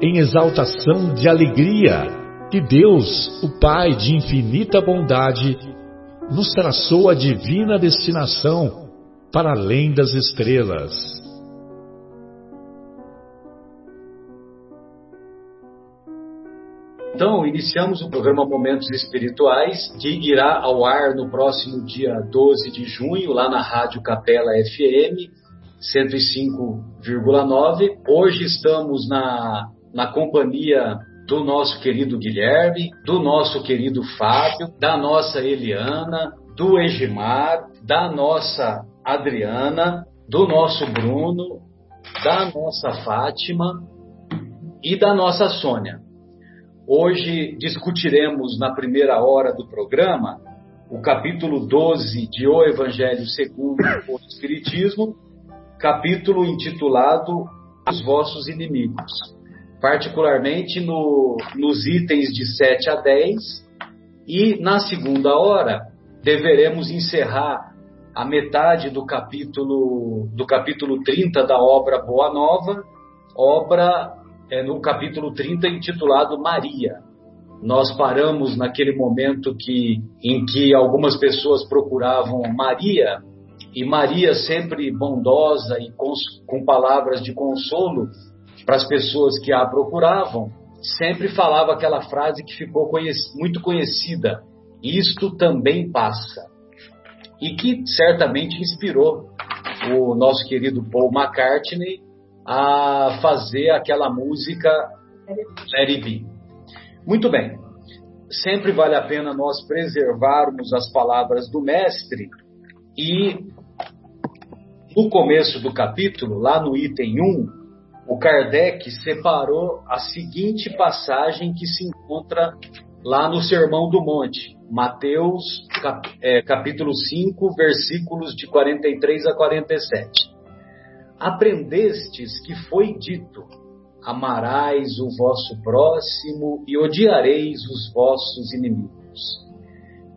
em exaltação de alegria que Deus, o Pai de infinita bondade, nos traçou a divina destinação para além das estrelas. Então, iniciamos o programa Momentos Espirituais, que irá ao ar no próximo dia 12 de junho, lá na Rádio Capela FM 105,9. Hoje estamos na na companhia do nosso querido Guilherme, do nosso querido Fábio, da nossa Eliana, do Egimar, da nossa Adriana, do nosso Bruno, da nossa Fátima e da nossa Sônia. Hoje discutiremos na primeira hora do programa o capítulo 12 de O Evangelho segundo o Espiritismo, capítulo intitulado Os Vossos Inimigos particularmente no, nos itens de 7 a 10, e na segunda hora deveremos encerrar a metade do capítulo do capítulo 30 da obra Boa Nova, obra é, no capítulo 30 intitulado Maria. Nós paramos naquele momento que, em que algumas pessoas procuravam Maria, e Maria, sempre bondosa e com, com palavras de consolo, para as pessoas que a procuravam, sempre falava aquela frase que ficou conhec muito conhecida: Isto também passa. E que certamente inspirou o nosso querido Paul McCartney a fazer aquela música Let It Be. Muito bem. Sempre vale a pena nós preservarmos as palavras do Mestre e no começo do capítulo, lá no item 1, o Kardec separou a seguinte passagem que se encontra lá no Sermão do Monte, Mateus cap, é, capítulo 5, versículos de 43 a 47. Aprendestes que foi dito: amarás o vosso próximo e odiareis os vossos inimigos.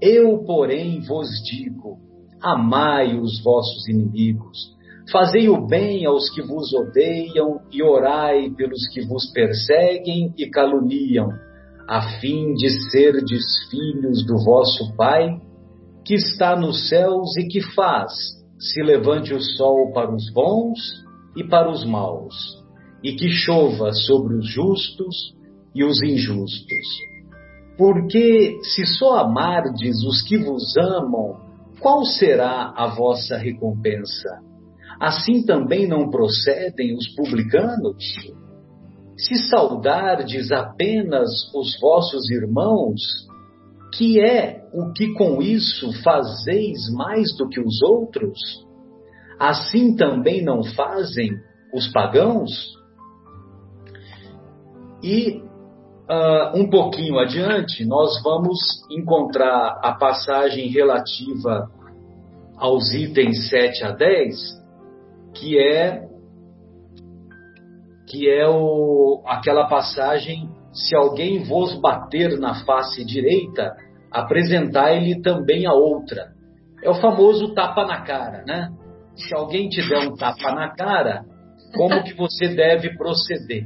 Eu, porém, vos digo: amai os vossos inimigos Fazei o bem aos que vos odeiam e orai pelos que vos perseguem e caluniam, a fim de serdes filhos do vosso Pai, que está nos céus e que faz se levante o sol para os bons e para os maus, e que chova sobre os justos e os injustos. Porque se só amardes os que vos amam, qual será a vossa recompensa? Assim também não procedem os publicanos? Se saudardes apenas os vossos irmãos, que é o que com isso fazeis mais do que os outros? Assim também não fazem os pagãos? E uh, um pouquinho adiante, nós vamos encontrar a passagem relativa aos itens 7 a 10, que é que é o, aquela passagem se alguém vos bater na face direita, apresentai-lhe também a outra. É o famoso tapa na cara, né? Se alguém te der um tapa na cara, como que você deve proceder?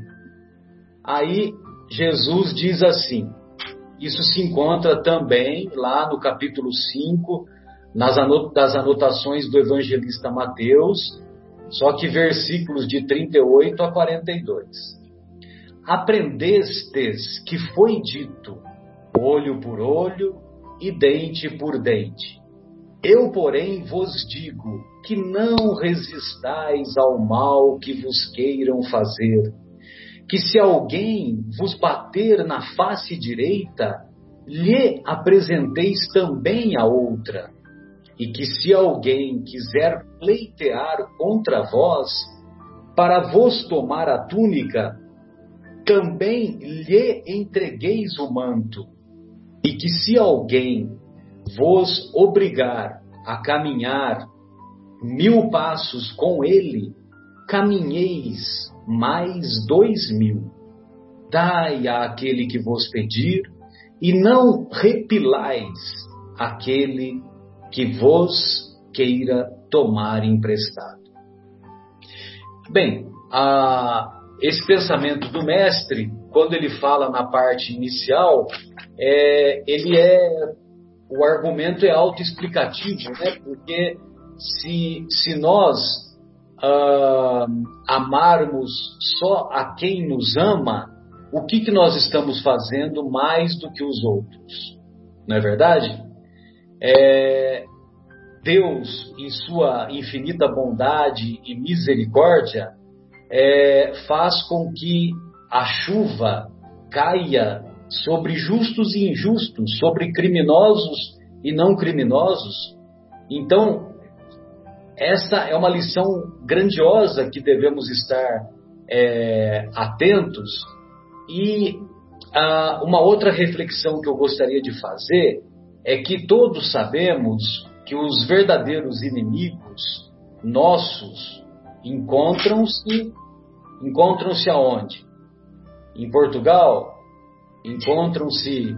Aí Jesus diz assim: isso se encontra também lá no capítulo 5, nas anotações do evangelista Mateus, só que versículos de 38 a 42. Aprendestes que foi dito: olho por olho e dente por dente. Eu, porém, vos digo que não resistais ao mal que vos queiram fazer. Que se alguém vos bater na face direita, lhe apresenteis também a outra. E que se alguém quiser pleitear contra vós, para vos tomar a túnica, também lhe entregueis o manto. E que se alguém vos obrigar a caminhar mil passos com ele, caminheis mais dois mil. Dai àquele que vos pedir, e não repilais aquele que vos queira tomar emprestado. Bem, a, esse pensamento do mestre, quando ele fala na parte inicial, é, ele é o argumento é autoexplicativo, né? Porque se, se nós amarmos só a quem nos ama, o que, que nós estamos fazendo mais do que os outros? Não é verdade? É, Deus, em sua infinita bondade e misericórdia, é, faz com que a chuva caia sobre justos e injustos, sobre criminosos e não criminosos. Então, essa é uma lição grandiosa que devemos estar é, atentos. E ah, uma outra reflexão que eu gostaria de fazer é que todos sabemos que os verdadeiros inimigos nossos encontram-se encontram-se aonde? Em Portugal, encontram-se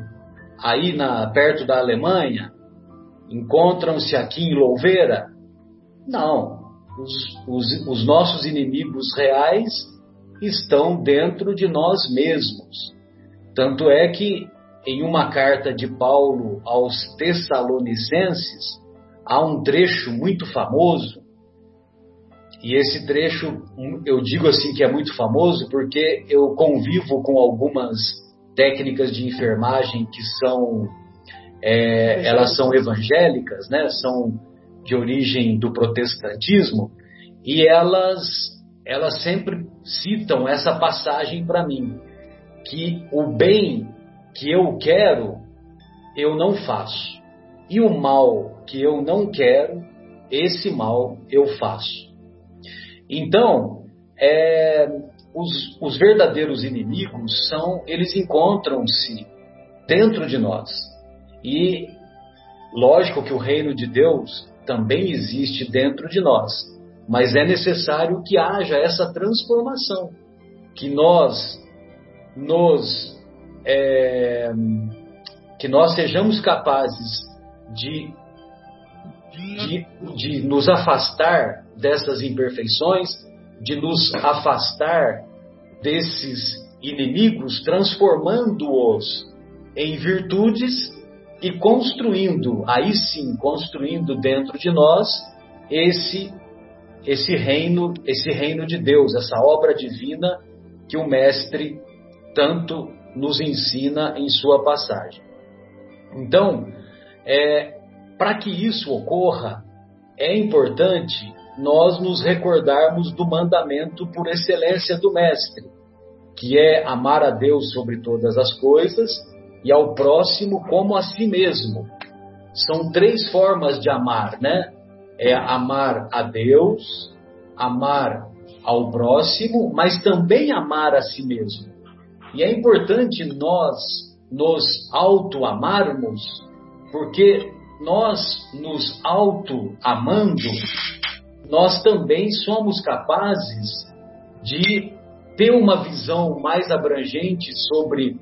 aí na, perto da Alemanha? Encontram-se aqui em Louveira? Não. Os, os, os nossos inimigos reais estão dentro de nós mesmos. Tanto é que em uma carta de Paulo aos Tessalonicenses, há um trecho muito famoso, e esse trecho eu digo assim que é muito famoso porque eu convivo com algumas técnicas de enfermagem que são é, elas são evangélicas, né? São de origem do protestantismo e elas elas sempre citam essa passagem para mim que o bem que eu quero eu não faço e o mal que eu não quero esse mal eu faço. Então é, os, os verdadeiros inimigos são, eles encontram-se dentro de nós. E lógico que o reino de Deus também existe dentro de nós, mas é necessário que haja essa transformação, que nós nos é, que nós sejamos capazes de, de, de nos afastar dessas imperfeições de nos afastar desses inimigos, transformando-os em virtudes e construindo, aí sim, construindo dentro de nós esse esse reino, esse reino de Deus, essa obra divina que o mestre tanto nos ensina em sua passagem. Então, é, para que isso ocorra, é importante nós nos recordarmos do mandamento por excelência do Mestre, que é amar a Deus sobre todas as coisas e ao próximo como a si mesmo. São três formas de amar, né? É amar a Deus, amar ao próximo, mas também amar a si mesmo. E é importante nós nos auto-amarmos, porque nós nos auto-amando, nós também somos capazes de ter uma visão mais abrangente sobre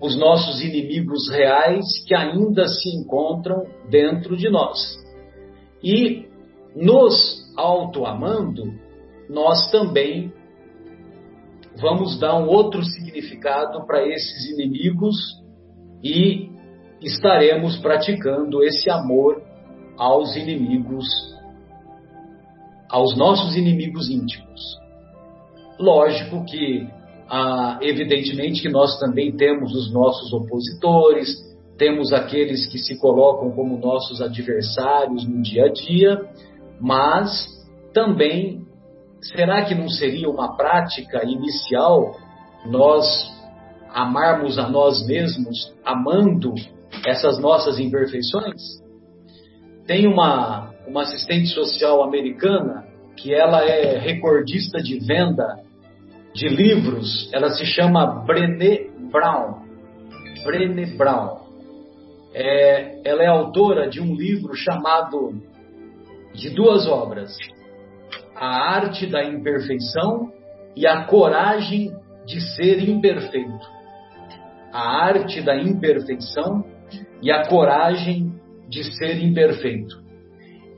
os nossos inimigos reais que ainda se encontram dentro de nós. E nos autoamando, nós também vamos dar um outro significado para esses inimigos e estaremos praticando esse amor aos inimigos aos nossos inimigos íntimos. Lógico que, ah, evidentemente, que nós também temos os nossos opositores, temos aqueles que se colocam como nossos adversários no dia a dia, mas também será que não seria uma prática inicial nós amarmos a nós mesmos, amando essas nossas imperfeições? Tem uma, uma assistente social americana que ela é recordista de venda de livros, ela se chama Brené Brown. Brené Brown. É, ela é autora de um livro chamado, de duas obras, A Arte da Imperfeição e A Coragem de Ser Imperfeito. A Arte da Imperfeição e a Coragem de Ser Imperfeito.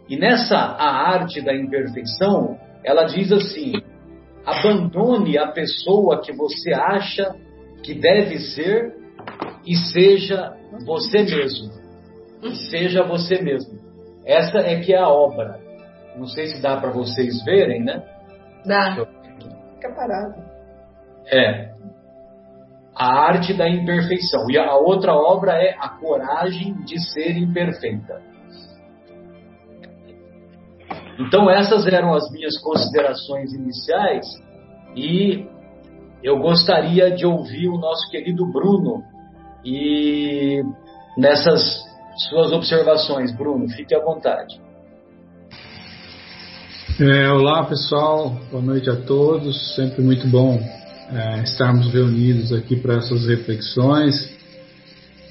E nessa A Arte da Imperfeição, ela diz assim: abandone a pessoa que você acha que deve ser e seja você mesmo. E seja você mesmo. Essa é que é a obra. Não sei se dá para vocês verem, né? Dá. Fica parado. É. A arte da imperfeição. E a outra obra é a coragem de ser imperfeita. Então, essas eram as minhas considerações iniciais e eu gostaria de ouvir o nosso querido Bruno e nessas suas observações. Bruno, fique à vontade. É, olá pessoal, boa noite a todos. Sempre muito bom é, estarmos reunidos aqui para essas reflexões.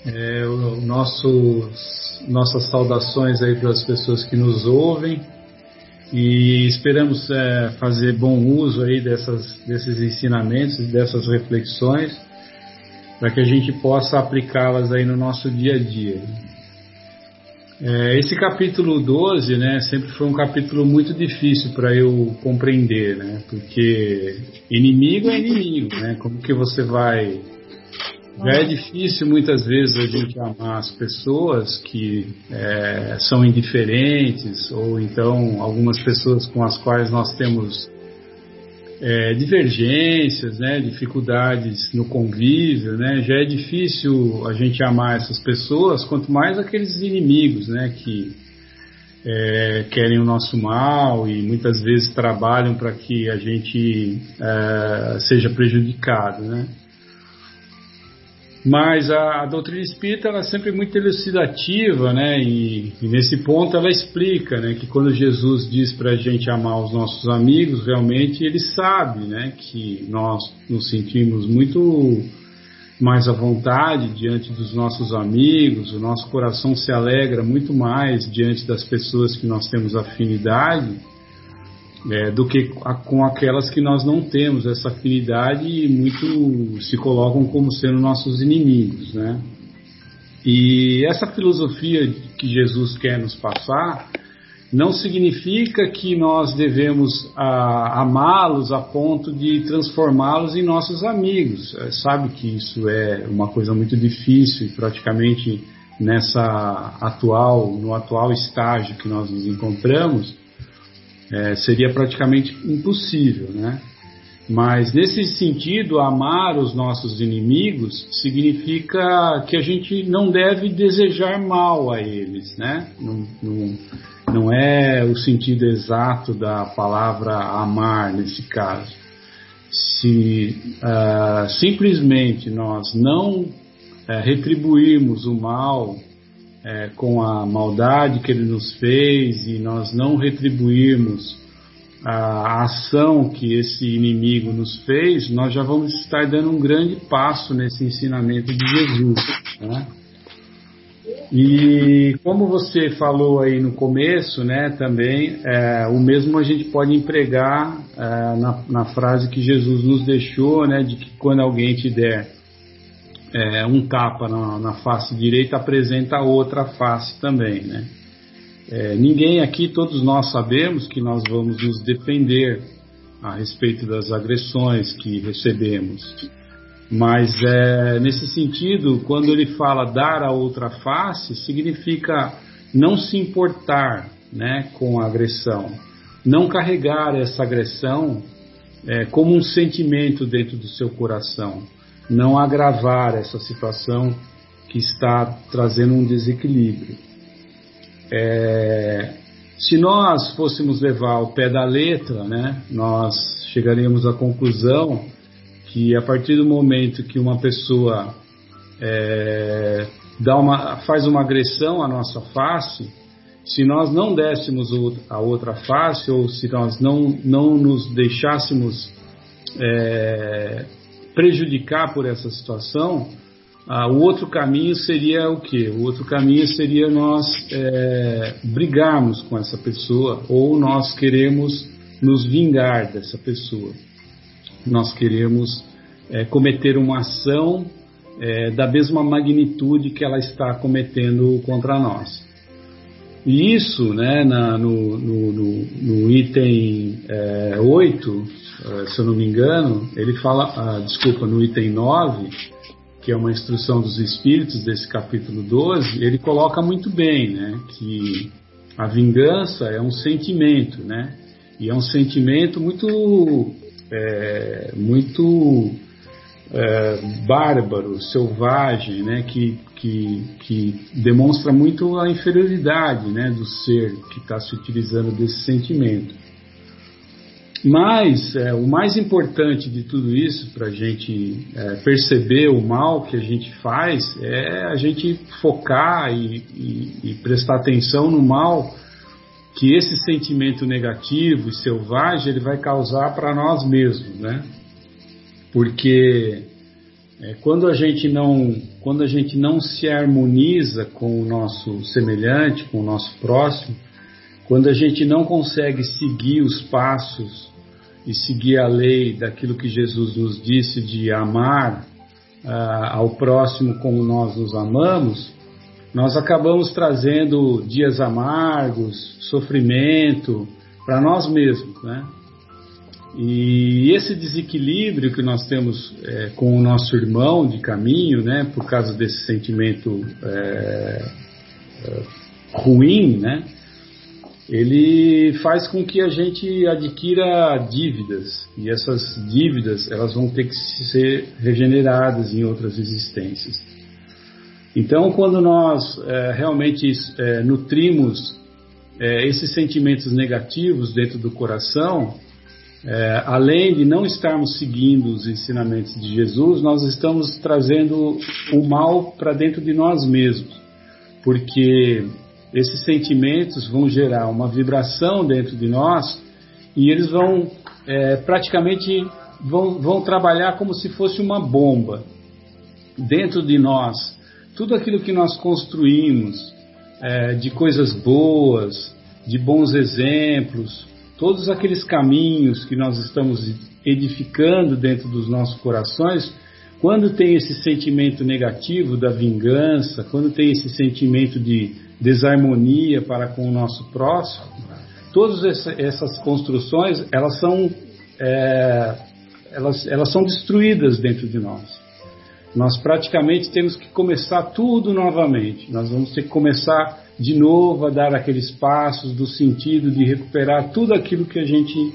É, o nosso, nossas saudações aí para as pessoas que nos ouvem e esperamos é, fazer bom uso aí dessas, desses ensinamentos, dessas reflexões, para que a gente possa aplicá-las aí no nosso dia a dia. É, esse capítulo 12, né, sempre foi um capítulo muito difícil para eu compreender, né, porque inimigo é inimigo, né, como que você vai já é difícil muitas vezes a gente amar as pessoas que é, são indiferentes ou então algumas pessoas com as quais nós temos é, divergências, né, dificuldades no convívio, né, já é difícil a gente amar essas pessoas, quanto mais aqueles inimigos, né, que é, querem o nosso mal e muitas vezes trabalham para que a gente é, seja prejudicado, né. Mas a, a, doutrina espírita ela é sempre muito elucidativa, né? E, e, nesse ponto ela explica, né? Que quando Jesus diz para a gente amar os nossos amigos, realmente ele sabe, né? Que nós nos sentimos muito mais à vontade diante dos nossos amigos, o nosso coração se alegra muito mais diante das pessoas que nós temos afinidade é, do que a, com aquelas que nós não temos essa afinidade e muito se colocam como sendo nossos inimigos, né? E essa filosofia que Jesus quer nos passar não significa que nós devemos amá-los a ponto de transformá-los em nossos amigos. É, sabe que isso é uma coisa muito difícil e praticamente nessa atual, no atual estágio que nós nos encontramos, é, seria praticamente impossível, né? Mas nesse sentido, amar os nossos inimigos significa que a gente não deve desejar mal a eles, né? Não, não, não é o sentido exato da palavra amar nesse caso. Se uh, simplesmente nós não uh, retribuirmos o mal é, com a maldade que ele nos fez e nós não retribuirmos a ação que esse inimigo nos fez, nós já vamos estar dando um grande passo nesse ensinamento de Jesus. Né? E como você falou aí no começo, né, também, é, o mesmo a gente pode empregar é, na, na, frase que Jesus nos deixou, né, de que quando alguém te der é, um tapa na, na, face direita apresenta outra face também, né? É, ninguém aqui, todos nós sabemos que nós vamos nos defender a respeito das agressões que recebemos. Mas é, nesse sentido, quando ele fala dar a outra face, significa não se importar né, com a agressão, não carregar essa agressão é, como um sentimento dentro do seu coração, não agravar essa situação que está trazendo um desequilíbrio. É, se nós fôssemos levar ao pé da letra, né, nós chegaríamos à conclusão que a partir do momento que uma pessoa é, dá uma, faz uma agressão à nossa face, se nós não dessemos a outra face, ou se nós não, não nos deixássemos é, prejudicar por essa situação, ah, o outro caminho seria o quê? O outro caminho seria nós é, brigarmos com essa pessoa ou nós queremos nos vingar dessa pessoa. Nós queremos é, cometer uma ação é, da mesma magnitude que ela está cometendo contra nós. E isso, né, na, no, no, no, no, item é, 8, é, se eu não me engano, ele fala, ah, desculpa, no item 9, que é uma instrução dos espíritos desse capítulo 12, ele coloca muito bem, né, que a vingança é um sentimento, né, e é um sentimento muito, é, muito é, bárbaro, selvagem, né, que, que, que demonstra muito a inferioridade, né, do ser que está se utilizando desse sentimento. Mas é, o mais importante de tudo isso, para a gente é, perceber o mal que a gente faz, é a gente focar e, e, e prestar atenção no mal que esse sentimento negativo e selvagem ele vai causar para nós mesmos, né? Porque é, quando a gente não quando a gente não se harmoniza com o nosso semelhante, com o nosso próximo, quando a gente não consegue seguir os passos e seguir a lei daquilo que Jesus nos disse de amar uh, ao próximo como nós nos amamos, nós acabamos trazendo dias amargos, sofrimento para nós mesmos, né? E esse desequilíbrio que nós temos é, com o nosso irmão de caminho, né, por causa desse sentimento é, ruim, né, ele faz com que a gente adquira dívidas e essas dívidas elas vão ter que ser regeneradas em outras existências. Então, quando nós é, realmente é, nutrimos é, esses sentimentos negativos dentro do coração, é, além de não estarmos seguindo os ensinamentos de Jesus, nós estamos trazendo o mal para dentro de nós mesmos, porque esses sentimentos vão gerar uma vibração dentro de nós e eles vão é, praticamente vão, vão trabalhar como se fosse uma bomba dentro de nós. Tudo aquilo que nós construímos é, de coisas boas, de bons exemplos, todos aqueles caminhos que nós estamos edificando dentro dos nossos corações, quando tem esse sentimento negativo da vingança, quando tem esse sentimento de desarmonia para com o nosso próximo, todas essas construções elas são é, elas, elas são destruídas dentro de nós. Nós praticamente temos que começar tudo novamente. Nós vamos ter que começar de novo a dar aqueles passos do sentido de recuperar tudo aquilo que a gente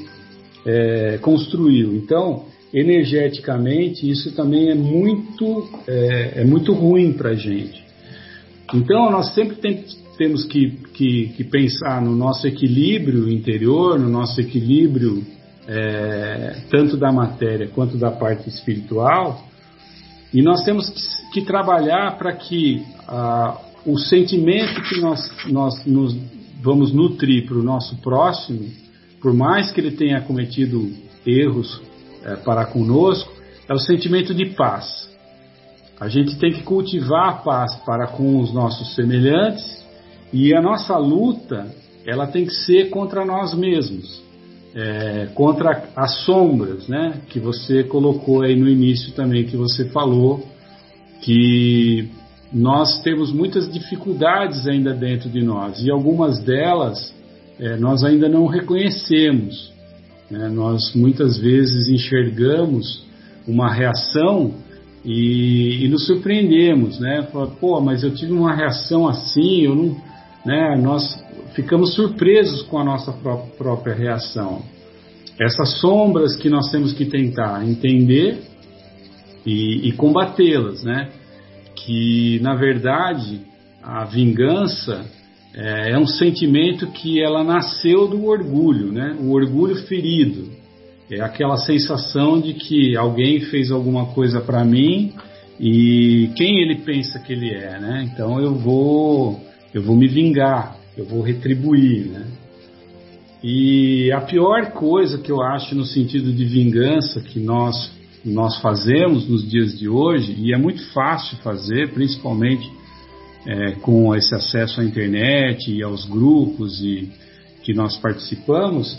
é, construiu. Então, energeticamente, isso também é muito, é, é muito ruim para a gente. Então, nós sempre tem, temos que, que, que, pensar no nosso equilíbrio interior, no nosso equilíbrio é, tanto da matéria quanto da parte espiritual, e nós temos que, que trabalhar para que ah, o sentimento que nós, nós nos vamos nutrir para o nosso próximo, por mais que ele tenha cometido erros é, para conosco, é o sentimento de paz. A gente tem que cultivar a paz para com os nossos semelhantes e a nossa luta ela tem que ser contra nós mesmos, é, contra as sombras, né? Que você colocou aí no início também que você falou que nós temos muitas dificuldades ainda dentro de nós e algumas delas é, nós ainda não reconhecemos. Né? Nós muitas vezes enxergamos uma reação e, e nos surpreendemos, né? Fala, Pô, mas eu tive uma reação assim, eu não, né? Nós ficamos surpresos com a nossa pró própria reação. Essas sombras que nós temos que tentar entender e, e combatê-las, né? que na verdade a vingança é, é, um sentimento que ela nasceu do orgulho, né? O orgulho ferido é aquela sensação de que alguém fez alguma coisa para mim e quem ele pensa que ele é, né? Então eu vou eu vou me vingar, eu vou retribuir, né? E a pior coisa que eu acho no sentido de vingança que nós nós fazemos nos dias de hoje, e é muito fácil fazer, principalmente é, com esse acesso à internet e aos grupos e, que nós participamos,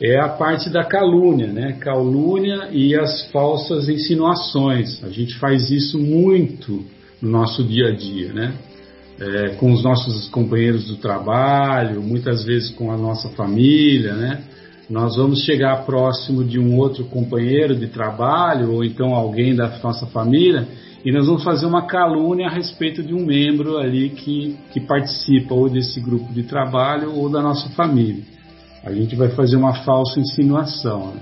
é a parte da calúnia, né? Calúnia e as falsas insinuações. A gente faz isso muito no nosso dia a dia, né? É, com os nossos companheiros do trabalho, muitas vezes com a nossa família, né? nós vamos chegar próximo de um outro companheiro de trabalho ou então alguém da nossa família e nós vamos fazer uma calúnia a respeito de um membro ali que, que participa ou desse grupo de trabalho ou da nossa família. A gente vai fazer uma falsa insinuação. Né?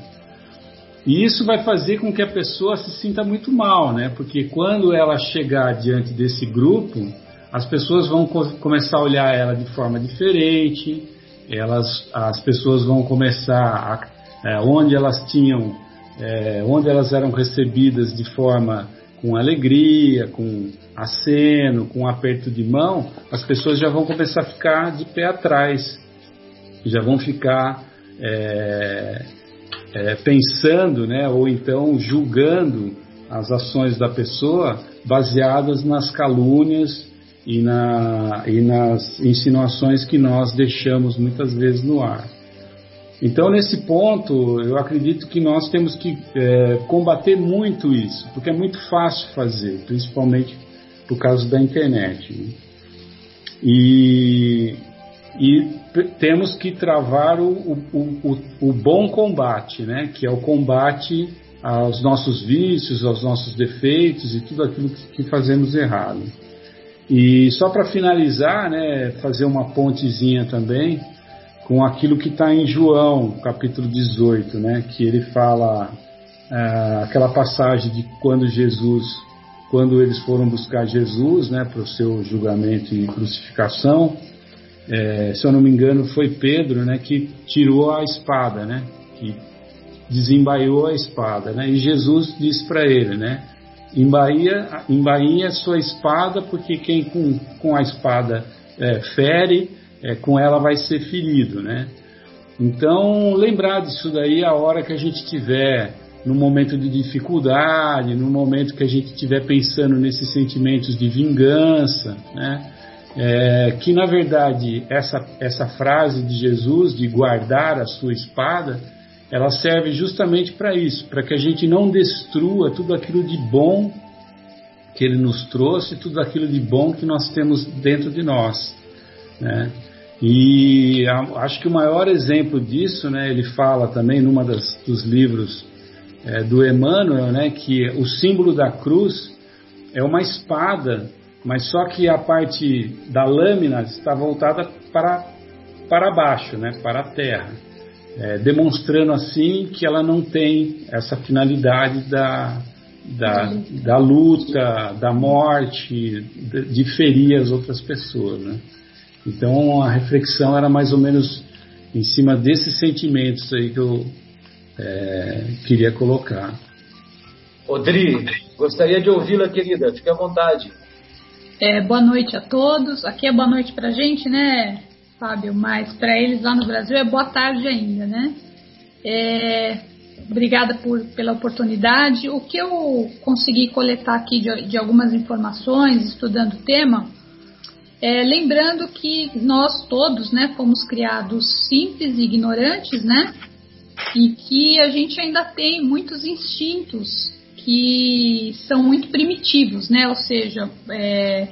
E isso vai fazer com que a pessoa se sinta muito mal, né? Porque quando ela chegar diante desse grupo, as pessoas vão co começar a olhar ela de forma diferente, elas, as pessoas vão começar a, é, onde elas tinham, é, onde elas eram recebidas de forma com alegria, com aceno, com aperto de mão, as pessoas já vão começar a ficar de pé atrás, já vão ficar é, é, pensando, né, ou então julgando as ações da pessoa baseadas nas calúnias e, na, e nas insinuações que nós deixamos muitas vezes no ar. Então, nesse ponto, eu acredito que nós temos que é, combater muito isso, porque é muito fácil fazer, principalmente por causa da internet. Né? E, e temos que travar o, o, o, o, bom combate, né? que é o combate aos nossos vícios, aos nossos defeitos e tudo aquilo que fazemos errado. E só para finalizar, né, fazer uma pontezinha também com aquilo que está em João, capítulo 18, né, que ele fala é, aquela passagem de quando Jesus, quando eles foram buscar Jesus, né, para o seu julgamento e crucificação, é, se eu não me engano foi Pedro, né, que tirou a espada, né, que desembaiou a espada, né, e Jesus disse para ele, né, Embainha, embainha sua espada, porque quem com, com a espada é, fere, é, com ela vai ser ferido, né? Então, lembrar disso daí a hora que a gente tiver no momento de dificuldade, no momento que a gente estiver pensando nesses sentimentos de vingança, né? É, que na verdade essa, essa frase de Jesus de guardar a sua espada ela serve justamente para isso, para que a gente não destrua tudo aquilo de bom que ele nos trouxe, tudo aquilo de bom que nós temos dentro de nós. Né? E acho que o maior exemplo disso, né, ele fala também numa das, dos livros é, do Emmanuel, né, que o símbolo da cruz é uma espada, mas só que a parte da lâmina está voltada para, para baixo, né, para a terra é, demonstrando assim que ela não tem essa finalidade da, da, da luta, da morte, de, ferir as outras pessoas. Né? Então a reflexão era mais ou menos em cima desses sentimentos aí que eu é, queria colocar. Odri, gostaria de ouvi-la, querida. Fique à vontade. É, boa noite a todos. Aqui é boa noite pra gente, né? Fábio, mas para eles lá no Brasil é boa tarde ainda, né? É, obrigada por, pela oportunidade. O que eu consegui coletar aqui de, de algumas informações, estudando o tema, é, lembrando que nós todos, né, fomos criados simples e ignorantes, né? E que a gente ainda tem muitos instintos que são muito primitivos, né? Ou seja, é,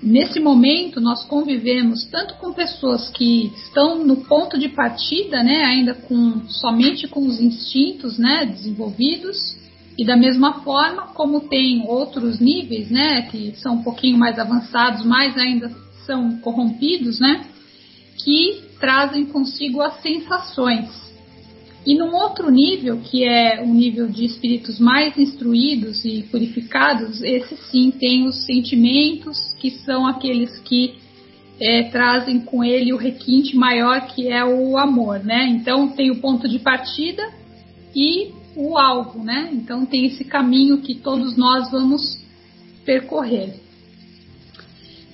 Nesse momento, nós convivemos tanto com pessoas que estão no ponto de partida, né, ainda com somente com os instintos, né, desenvolvidos, e da mesma forma, como tem outros níveis, né, que são um pouquinho mais avançados, mas ainda são corrompidos, né, que trazem consigo as sensações. E num outro nível, que é o nível de espíritos mais instruídos e purificados, esse sim tem os sentimentos, que são aqueles que é, trazem com ele o requinte maior, que é o amor, né? Então tem o ponto de partida e o alvo, né? Então tem esse caminho que todos nós vamos percorrer.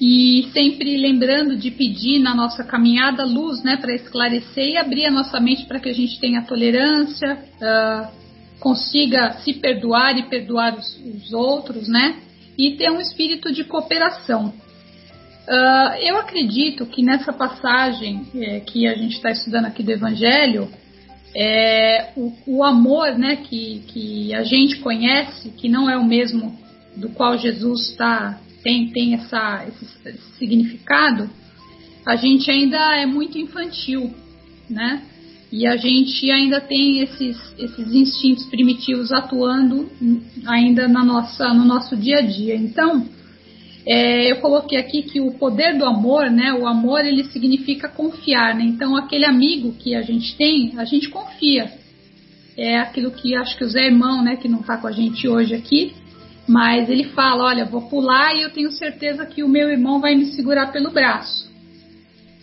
E sempre lembrando de pedir na nossa caminhada luz, né, para esclarecer e abrir a nossa mente para que a gente tenha tolerância, uh, consiga se perdoar e perdoar os, os, outros, né, e ter um espírito de cooperação. Uh, eu acredito que nessa passagem é, que a gente está estudando aqui do Evangelho, é, o, o, amor né, que, que a gente conhece, que não é o mesmo do qual Jesus está tem, tem essa, esse, esse significado, a gente ainda é muito infantil, né? E a gente ainda tem esses, esses instintos primitivos atuando ainda na nossa, no nosso dia a dia. Então, é, eu coloquei aqui que o poder do amor, né? O amor ele significa confiar, né? Então, aquele amigo que a gente tem, a gente confia. É aquilo que acho que o Zé Irmão, né, que não está com a gente hoje aqui, mas ele fala: Olha, vou pular e eu tenho certeza que o meu irmão vai me segurar pelo braço.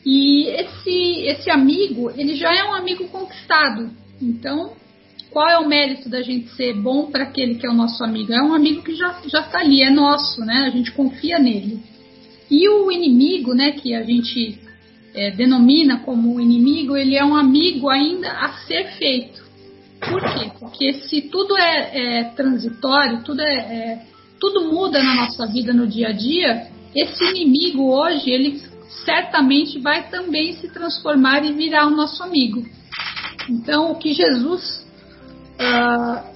E esse, esse amigo, ele já é um amigo conquistado. Então, qual é o mérito da gente ser bom para aquele que é o nosso amigo? É um amigo que já está ali, é nosso, né? A gente confia nele. E o inimigo, né, que a gente é, denomina como inimigo, ele é um amigo ainda a ser feito. Por quê? Porque se tudo é, é transitório, tudo, é, é, tudo muda na nossa vida no dia a dia, esse inimigo hoje, ele certamente vai também se transformar e virar o nosso amigo. Então, o que Jesus uh,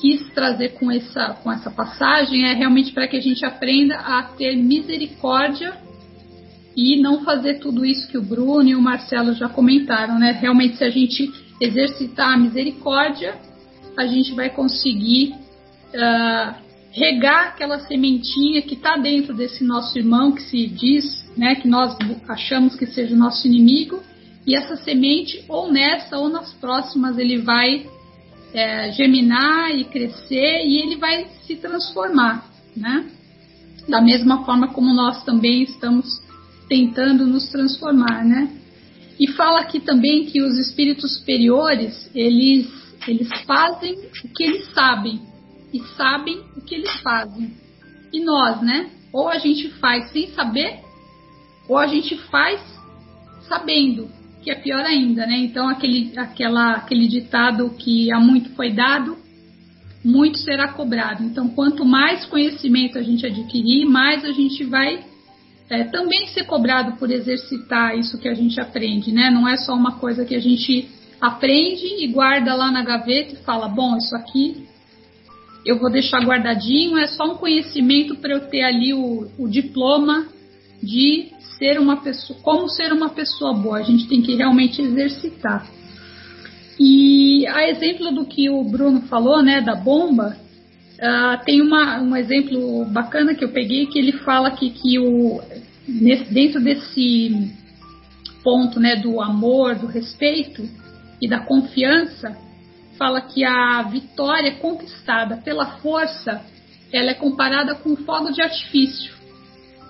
quis trazer com essa, com essa passagem é realmente para que a gente aprenda a ter misericórdia e não fazer tudo isso que o Bruno e o Marcelo já comentaram, né? Realmente, se a gente exercitar a misericórdia, a gente vai conseguir uh, regar aquela sementinha que está dentro desse nosso irmão que se diz, né, que nós achamos que seja o nosso inimigo, e essa semente, ou nessa ou nas próximas, ele vai é, germinar e crescer e ele vai se transformar, né? Da mesma forma como nós também estamos tentando nos transformar, né? E fala aqui também que os espíritos superiores, eles, eles fazem o que eles sabem e sabem o que eles fazem. E nós, né? Ou a gente faz sem saber, ou a gente faz sabendo, que é pior ainda, né? Então aquele, aquela, aquele ditado que há muito foi dado, muito será cobrado. Então quanto mais conhecimento a gente adquirir, mais a gente vai é, também ser cobrado por exercitar isso que a gente aprende, né? Não é só uma coisa que a gente aprende e guarda lá na gaveta e fala, bom, isso aqui eu vou deixar guardadinho, é só um conhecimento para eu ter ali o, o diploma de ser uma pessoa, como ser uma pessoa boa. A gente tem que realmente exercitar. E a exemplo do que o Bruno falou, né, da bomba, Uh, tem uma, um exemplo bacana que eu peguei que ele fala que, que o, nesse, dentro desse ponto né, do amor, do respeito e da confiança, fala que a vitória conquistada pela força ela é comparada com fogo de artifício.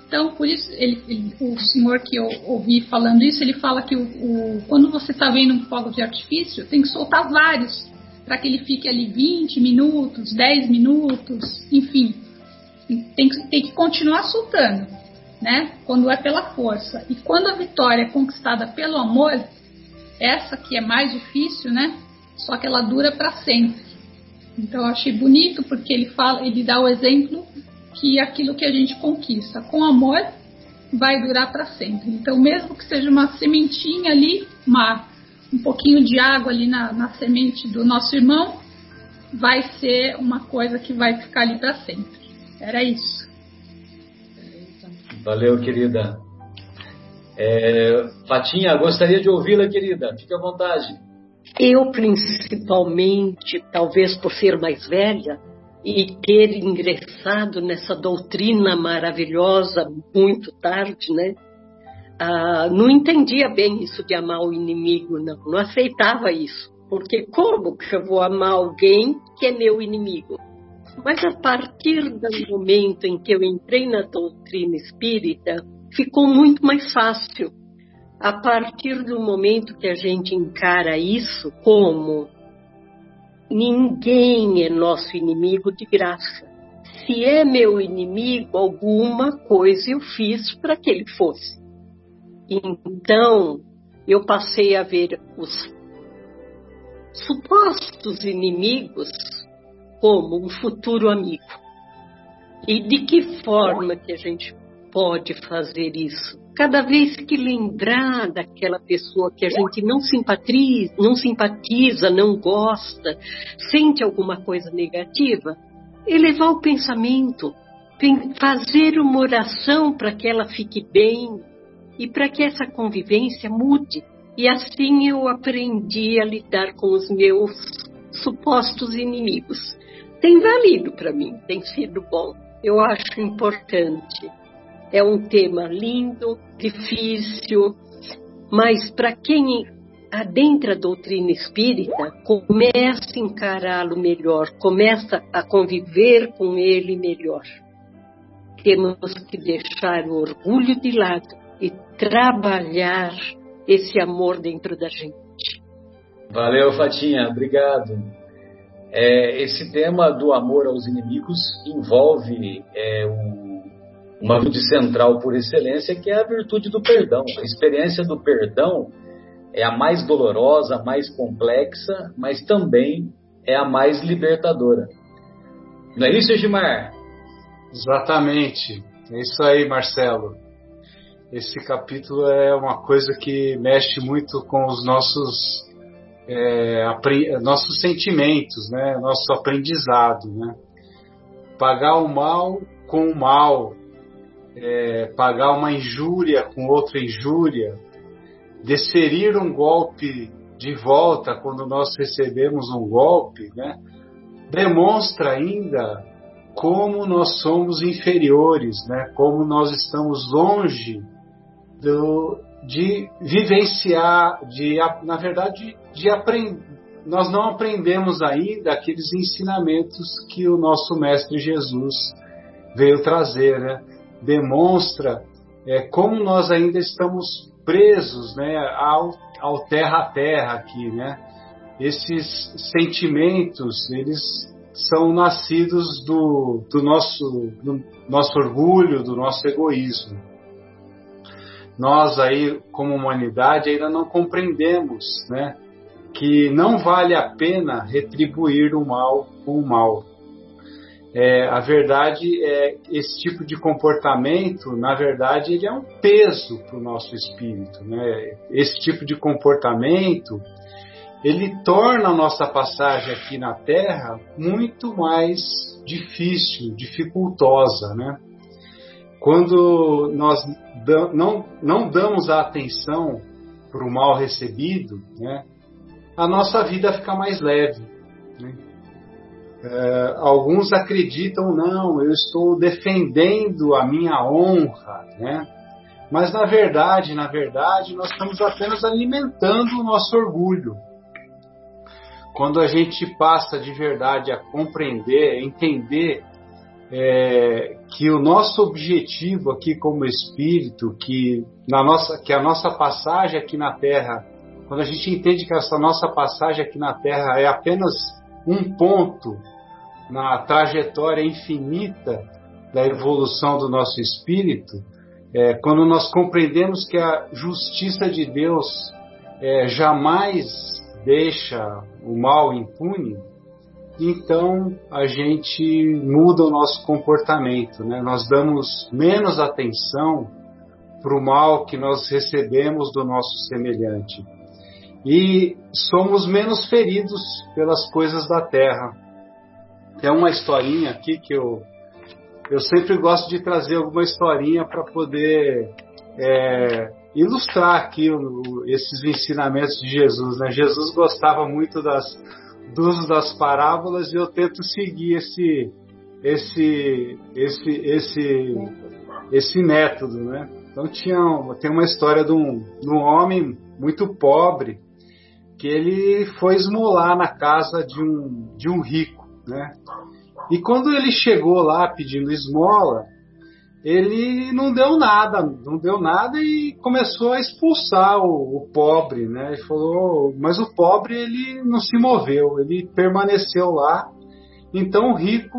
Então, por isso, ele, ele, o senhor que eu ouvi falando isso, ele fala que o, o, quando você está vendo um fogo de artifício, tem que soltar vários para que ele fique ali 20 minutos, 10 minutos, enfim. Tem que, tem que continuar soltando, né? Quando é pela força. E quando a vitória é conquistada pelo amor, essa que é mais difícil, né? Só que ela dura para sempre. Então eu achei bonito porque ele fala, ele dá o exemplo que aquilo que a gente conquista com amor vai durar para sempre. Então mesmo que seja uma sementinha ali, uma um pouquinho de água ali na, na semente do nosso irmão, vai ser uma coisa que vai ficar ali para sempre. Era isso. Valeu, querida. É, Fatinha, gostaria de ouvi-la, querida. Fique à vontade. Eu, principalmente, talvez por ser mais velha e ter ingressado nessa doutrina maravilhosa muito tarde, né? ah, não entendia bem isso de amar o inimigo, não. Não aceitava isso. Porque como que eu vou amar alguém que é meu inimigo? Mas a partir do momento em que eu entrei na doutrina espírita, ficou muito mais fácil. A partir do momento que a gente encara isso como ninguém é nosso inimigo de graça. Se é meu inimigo, alguma coisa eu fiz para que ele fosse. Então, eu passei a ver os supostos inimigos como um futuro amigo. E de que forma que a gente pode fazer isso? Cada vez que lembrar daquela pessoa que a gente não simpatiza, não simpatiza, não gosta, sente alguma coisa negativa, elevar o pensamento, fazer uma oração para que ela fique bem e para que essa convivência mude. E assim eu aprendi a lidar com os meus supostos inimigos. Tem valido para mim, tem sido bom. Eu acho importante. É um tema lindo, difícil, mas para quem adentra a doutrina espírita, começa a encará-lo melhor, começa a conviver com ele melhor. Temos que deixar o orgulho de lado e trabalhar esse amor dentro da gente. Valeu, Fatinha, obrigado. É, esse tema do amor aos inimigos envolve é, um, uma virtude central por excelência, que é a virtude do perdão. A experiência do perdão é a mais dolorosa, a mais complexa, mas também é a mais libertadora. Não é isso, Edmar? Exatamente. É isso aí, Marcelo. Esse capítulo é uma coisa que mexe muito com os nossos é, nossos sentimentos, né? Nosso aprendizado, né? Pagar o mal com o mal, é, pagar uma injúria com outra injúria, desferir um golpe de volta quando nós recebemos um golpe, né, demonstra ainda como nós somos inferiores, né, como nós estamos longe do, de vivenciar, de, na verdade, de aprender. Nós não aprendemos ainda aqueles ensinamentos que o nosso Mestre Jesus veio trazer, né? Demonstra é, como nós ainda estamos presos né, ao, ao terra a terra aqui, né? Esses sentimentos, eles são nascidos do, do, nosso, do nosso orgulho, do nosso egoísmo. Nós aí, como humanidade, ainda não compreendemos, né? Que não vale a pena retribuir o mal com o mal é, a verdade é esse tipo de comportamento, na verdade, ele é um peso para o nosso espírito. Né? Esse tipo de comportamento ele torna a nossa passagem aqui na Terra muito mais difícil, dificultosa, né? Quando nós não, não damos a atenção para o mal recebido, né? A nossa vida fica mais leve. Né? É, alguns acreditam, não, eu estou defendendo a minha honra, né? Mas na verdade, na verdade, nós estamos apenas alimentando o nosso orgulho. Quando a gente passa de verdade a compreender, entender é, que o nosso objetivo aqui como espírito, que, na nossa, que a nossa passagem aqui na Terra, quando a gente entende que essa nossa passagem aqui na Terra é apenas um ponto na trajetória infinita da evolução do nosso espírito, é, quando nós compreendemos que a justiça de Deus é, jamais deixa o mal impune, então a gente muda o nosso comportamento, né? nós damos menos atenção para o mal que nós recebemos do nosso semelhante e somos menos feridos pelas coisas da terra. Tem uma historinha aqui que eu, eu sempre gosto de trazer alguma historinha para poder é, ilustrar aqui o, esses ensinamentos de Jesus. Né? Jesus gostava muito das, do uso das parábolas e eu tento seguir esse, esse, esse, esse, esse método. Né? Então tinha, tem uma história de um, de um homem muito pobre que ele foi esmolar na casa de um, de um rico, né? E quando ele chegou lá pedindo esmola, ele não deu nada, não deu nada e começou a expulsar o, o, pobre, né? Ele falou, mas o pobre ele não se moveu, ele permaneceu lá. Então o rico,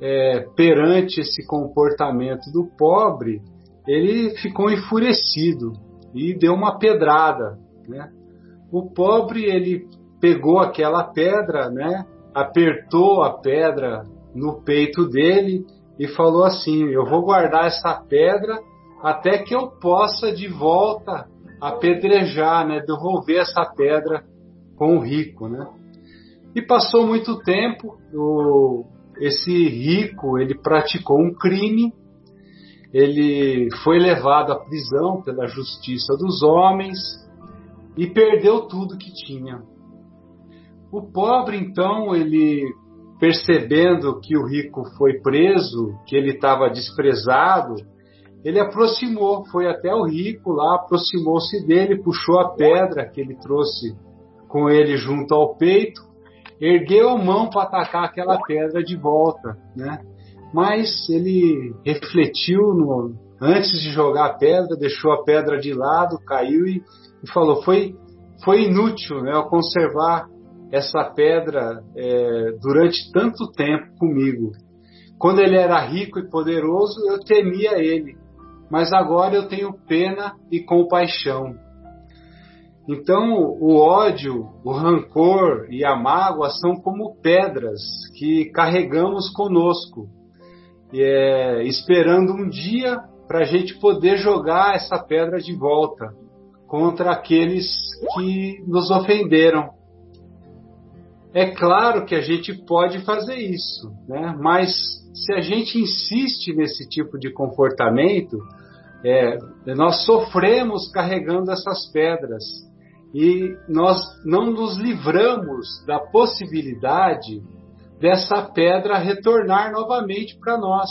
é, perante esse comportamento do pobre, ele ficou enfurecido e deu uma pedrada, né? O pobre ele pegou aquela pedra, né? Apertou a pedra no peito dele e falou assim: Eu vou guardar essa pedra até que eu possa de volta apedrejar, né, devolver essa pedra com o rico, né? E passou muito tempo, o, esse rico ele praticou um crime, ele foi levado à prisão pela justiça dos homens e perdeu tudo que tinha. O pobre então ele percebendo que o rico foi preso, que ele estava desprezado, ele aproximou, foi até o rico lá, aproximou-se dele, puxou a pedra que ele trouxe com ele junto ao peito, ergueu a mão para atacar aquela pedra de volta, né? Mas ele refletiu no, antes de jogar a pedra, deixou a pedra de lado, caiu e, e falou: foi, foi inútil né, eu conservar essa pedra é, durante tanto tempo comigo. Quando ele era rico e poderoso, eu temia ele, mas agora eu tenho pena e compaixão. Então, o ódio, o rancor e a mágoa são como pedras que carregamos conosco, é, esperando um dia para a gente poder jogar essa pedra de volta contra aqueles que nos ofenderam. É claro que a gente pode fazer isso, né? mas se a gente insiste nesse tipo de comportamento, é, nós sofremos carregando essas pedras e nós não nos livramos da possibilidade dessa pedra retornar novamente para nós.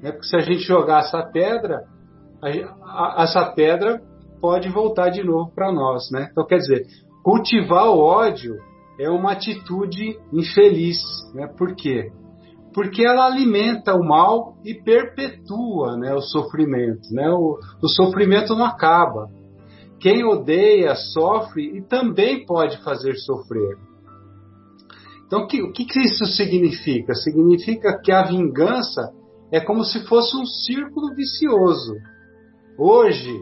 Né? Porque se a gente jogar essa pedra, a, a, essa pedra pode voltar de novo para nós. Né? Então, quer dizer, cultivar o ódio é uma atitude infeliz. Né? Por quê? Porque ela alimenta o mal e perpetua né, o sofrimento. Né? O, o sofrimento não acaba. Quem odeia sofre e também pode fazer sofrer. Então, que, o que, que isso significa? Significa que a vingança é como se fosse um círculo vicioso. Hoje,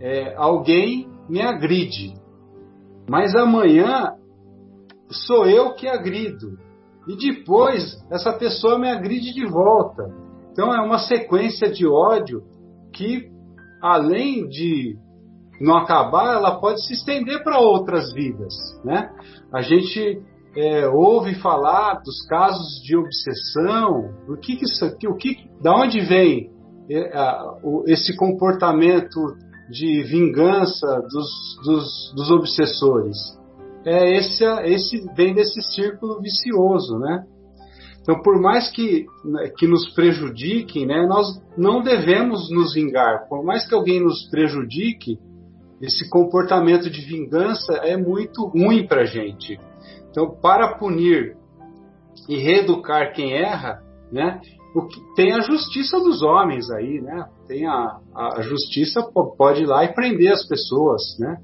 é, alguém me agride, mas amanhã sou eu que agrido. E depois essa pessoa me agride de volta. Então é uma sequência de ódio que, além de não acabar, ela pode se estender para outras vidas. Né? A gente é, ouve falar dos casos de obsessão, o que, que isso, o que, da onde vem é, esse comportamento de vingança dos, dos, dos obsessores? É esse, esse vem desse círculo vicioso, né? Então, por mais que, que nos prejudiquem, né, nós não devemos nos vingar. Por mais que alguém nos prejudique, esse comportamento de vingança é muito ruim para a gente. Então, para punir e reeducar quem erra, né, tem a justiça dos homens aí, né? Tem a, a justiça pode ir lá e prender as pessoas, né?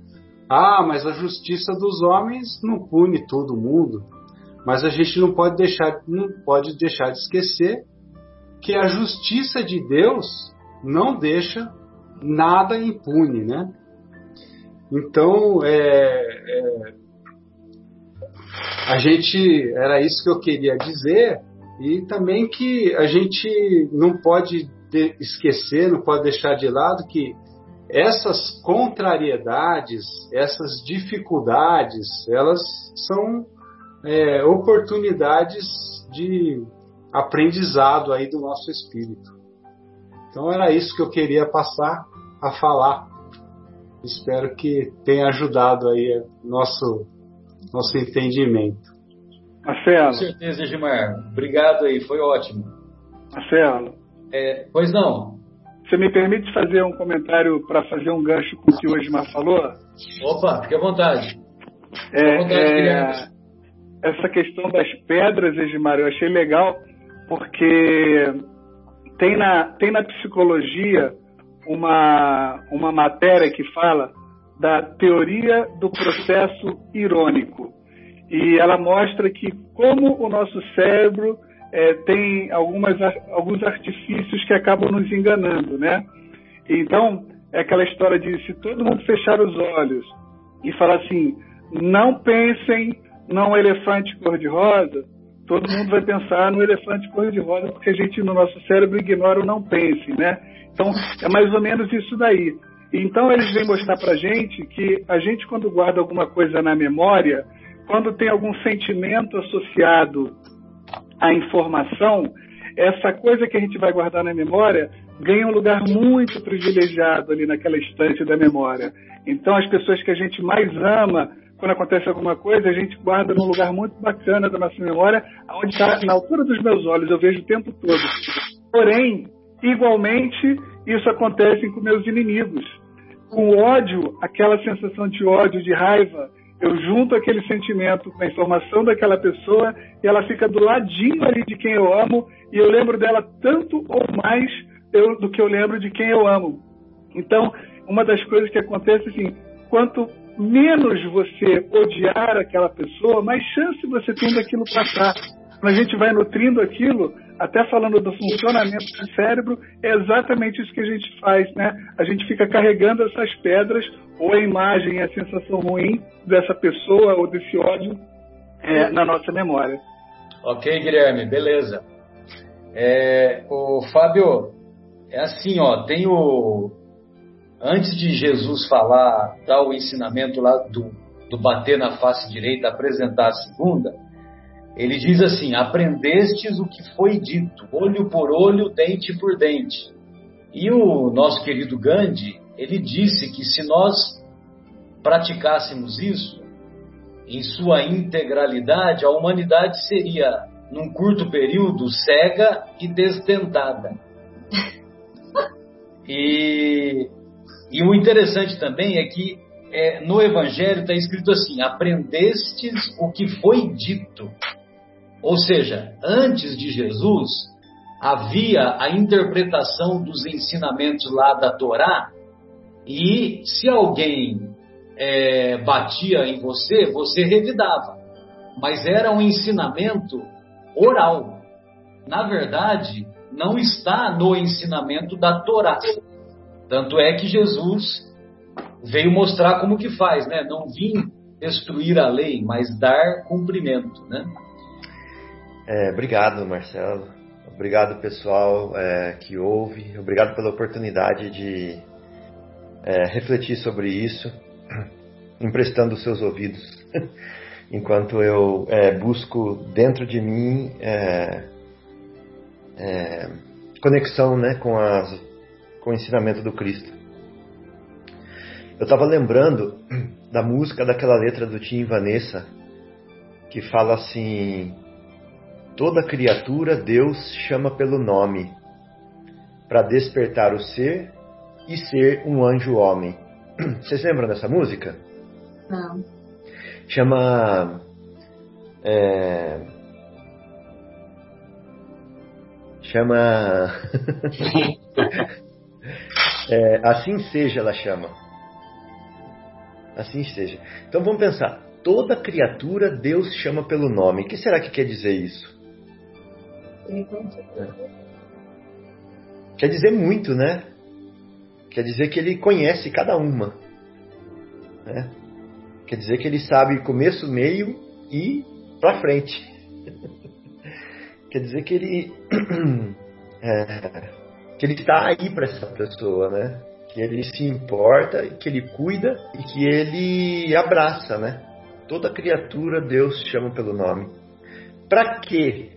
Ah, mas a justiça dos homens não pune todo mundo. Mas a gente não pode deixar, não pode deixar de esquecer que a justiça de Deus não deixa nada impune, né? Então, é, é, a gente era isso que eu queria dizer e também que a gente não pode esquecer, não pode deixar de lado que essas contrariedades, essas dificuldades, elas são é, oportunidades de aprendizado aí do nosso espírito. Então era isso que eu queria passar a falar. Espero que tenha ajudado aí nosso nosso entendimento. Marcelo. Com certeza, Gilmar. Obrigado aí, foi ótimo. Marcelo. É, pois não. Você me permite fazer um comentário para fazer um gancho com o que o Osmar falou? Opa, fique à vontade. É, é, essa questão das pedras, Edmar, eu achei legal, porque tem na, tem na psicologia uma, uma matéria que fala da teoria do processo irônico. E ela mostra que como o nosso cérebro é, tem algumas, alguns artifícios que acabam nos enganando, né? Então, é aquela história de se todo mundo fechar os olhos e falar assim, não pensem num elefante cor-de-rosa, todo mundo vai pensar no elefante cor-de-rosa, porque a gente, no nosso cérebro, ignora o não pense, né? Então, é mais ou menos isso daí. Então, eles vêm mostrar pra gente que a gente, quando guarda alguma coisa na memória, quando tem algum sentimento associado à informação, essa coisa que a gente vai guardar na memória ganha um lugar muito privilegiado ali naquela estante da memória. Então, as pessoas que a gente mais ama, quando acontece alguma coisa, a gente guarda num lugar muito bacana da nossa memória, onde está na altura dos meus olhos, eu vejo o tempo todo. Porém, igualmente, isso acontece com meus inimigos. Com ódio, aquela sensação de ódio, de raiva, eu junto aquele sentimento com a informação daquela pessoa e ela fica do ladinho ali de quem eu amo e eu lembro dela tanto ou mais eu, do que eu lembro de quem eu amo. Então, uma das coisas que acontece assim, quanto menos você odiar aquela pessoa, mais chance você tem daquilo passar. Quando a gente vai nutrindo aquilo, até falando do funcionamento do cérebro, é exatamente isso que a gente faz, né? A gente fica carregando essas pedras, ou a imagem, a sensação ruim dessa pessoa ou desse ódio é, na nossa memória. Ok, Guilherme, beleza. É, o Fábio, é assim, ó, tem o. Antes de Jesus falar, dar o ensinamento lá do, do bater na face direita, apresentar a segunda, ele diz assim: Aprendestes o que foi dito, olho por olho, dente por dente. E o nosso querido Gandhi, ele disse que se nós praticássemos isso, em sua integralidade, a humanidade seria, num curto período, cega e desdentada. E, e o interessante também é que é, no Evangelho está escrito assim: aprendestes o que foi dito. Ou seja, antes de Jesus, havia a interpretação dos ensinamentos lá da Torá, e se alguém é, batia em você, você revidava. Mas era um ensinamento oral. Na verdade, não está no ensinamento da Torá. Tanto é que Jesus veio mostrar como que faz, né? Não vim destruir a lei, mas dar cumprimento, né? É, obrigado, Marcelo. Obrigado, pessoal é, que ouve. Obrigado pela oportunidade de é, refletir sobre isso, emprestando seus ouvidos, enquanto eu é, busco dentro de mim é, é, conexão né, com, as, com o ensinamento do Cristo. Eu estava lembrando da música daquela letra do Tim Vanessa que fala assim Toda criatura Deus chama pelo nome, para despertar o ser e ser um anjo homem. Vocês lembram dessa música? Não. Chama. É, chama. é, assim seja, ela chama. Assim seja. Então vamos pensar. Toda criatura Deus chama pelo nome. O que será que quer dizer isso? Quer dizer muito, né? Quer dizer que ele conhece cada uma. Né? Quer dizer que ele sabe começo, meio e para frente. Quer dizer que ele é, que ele está aí para essa pessoa, né? Que ele se importa, que ele cuida e que ele abraça, né? Toda criatura Deus chama pelo nome. Para quê?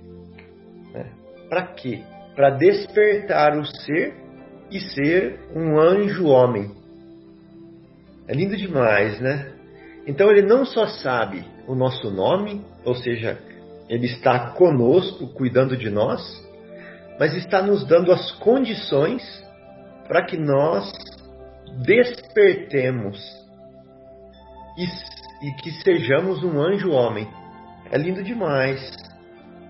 Para quê? Para despertar o ser e ser um anjo homem. É lindo demais, né? Então ele não só sabe o nosso nome, ou seja, ele está conosco, cuidando de nós, mas está nos dando as condições para que nós despertemos e, e que sejamos um anjo homem. É lindo demais.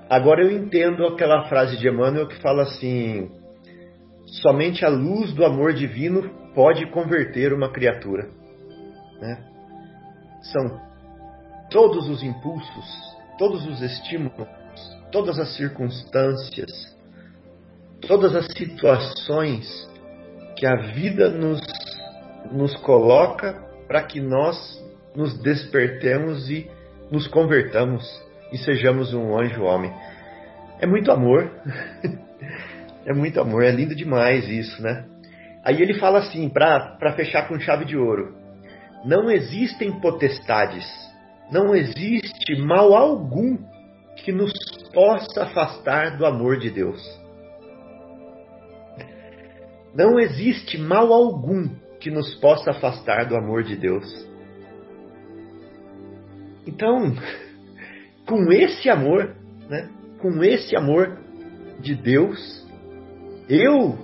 Agora eu entendo aquela frase de Emmanuel que fala assim: somente a luz do amor divino pode converter uma criatura. Né? São todos os impulsos, todos os estímulos, todas as circunstâncias, todas as situações que a vida nos, nos coloca para que nós nos despertemos e nos convertamos e sejamos um anjo homem. É muito amor. é muito amor, é lindo demais isso, né? Aí ele fala assim, para fechar com chave de ouro: Não existem potestades, não existe mal algum que nos possa afastar do amor de Deus. Não existe mal algum que nos possa afastar do amor de Deus. Então, com esse amor, né, com esse amor de Deus, eu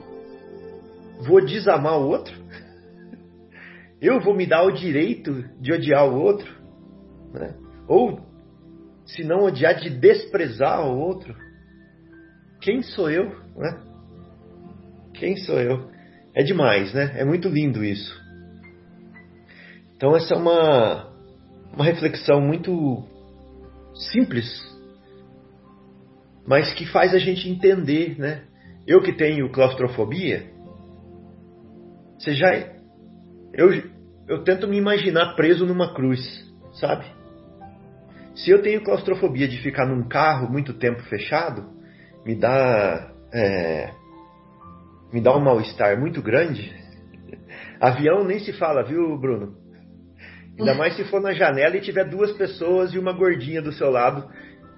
vou desamar o outro? Eu vou me dar o direito de odiar o outro? Né? Ou, se não odiar, de desprezar o outro? Quem sou eu? Né? Quem sou eu? É demais, né? É muito lindo isso. Então, essa é uma, uma reflexão muito simples, mas que faz a gente entender, né? Eu que tenho claustrofobia, você já. Eu, eu tento me imaginar preso numa cruz, sabe? Se eu tenho claustrofobia de ficar num carro muito tempo fechado, me dá. É, me dá um mal-estar muito grande. Avião nem se fala, viu, Bruno? Ainda mais se for na janela e tiver duas pessoas e uma gordinha do seu lado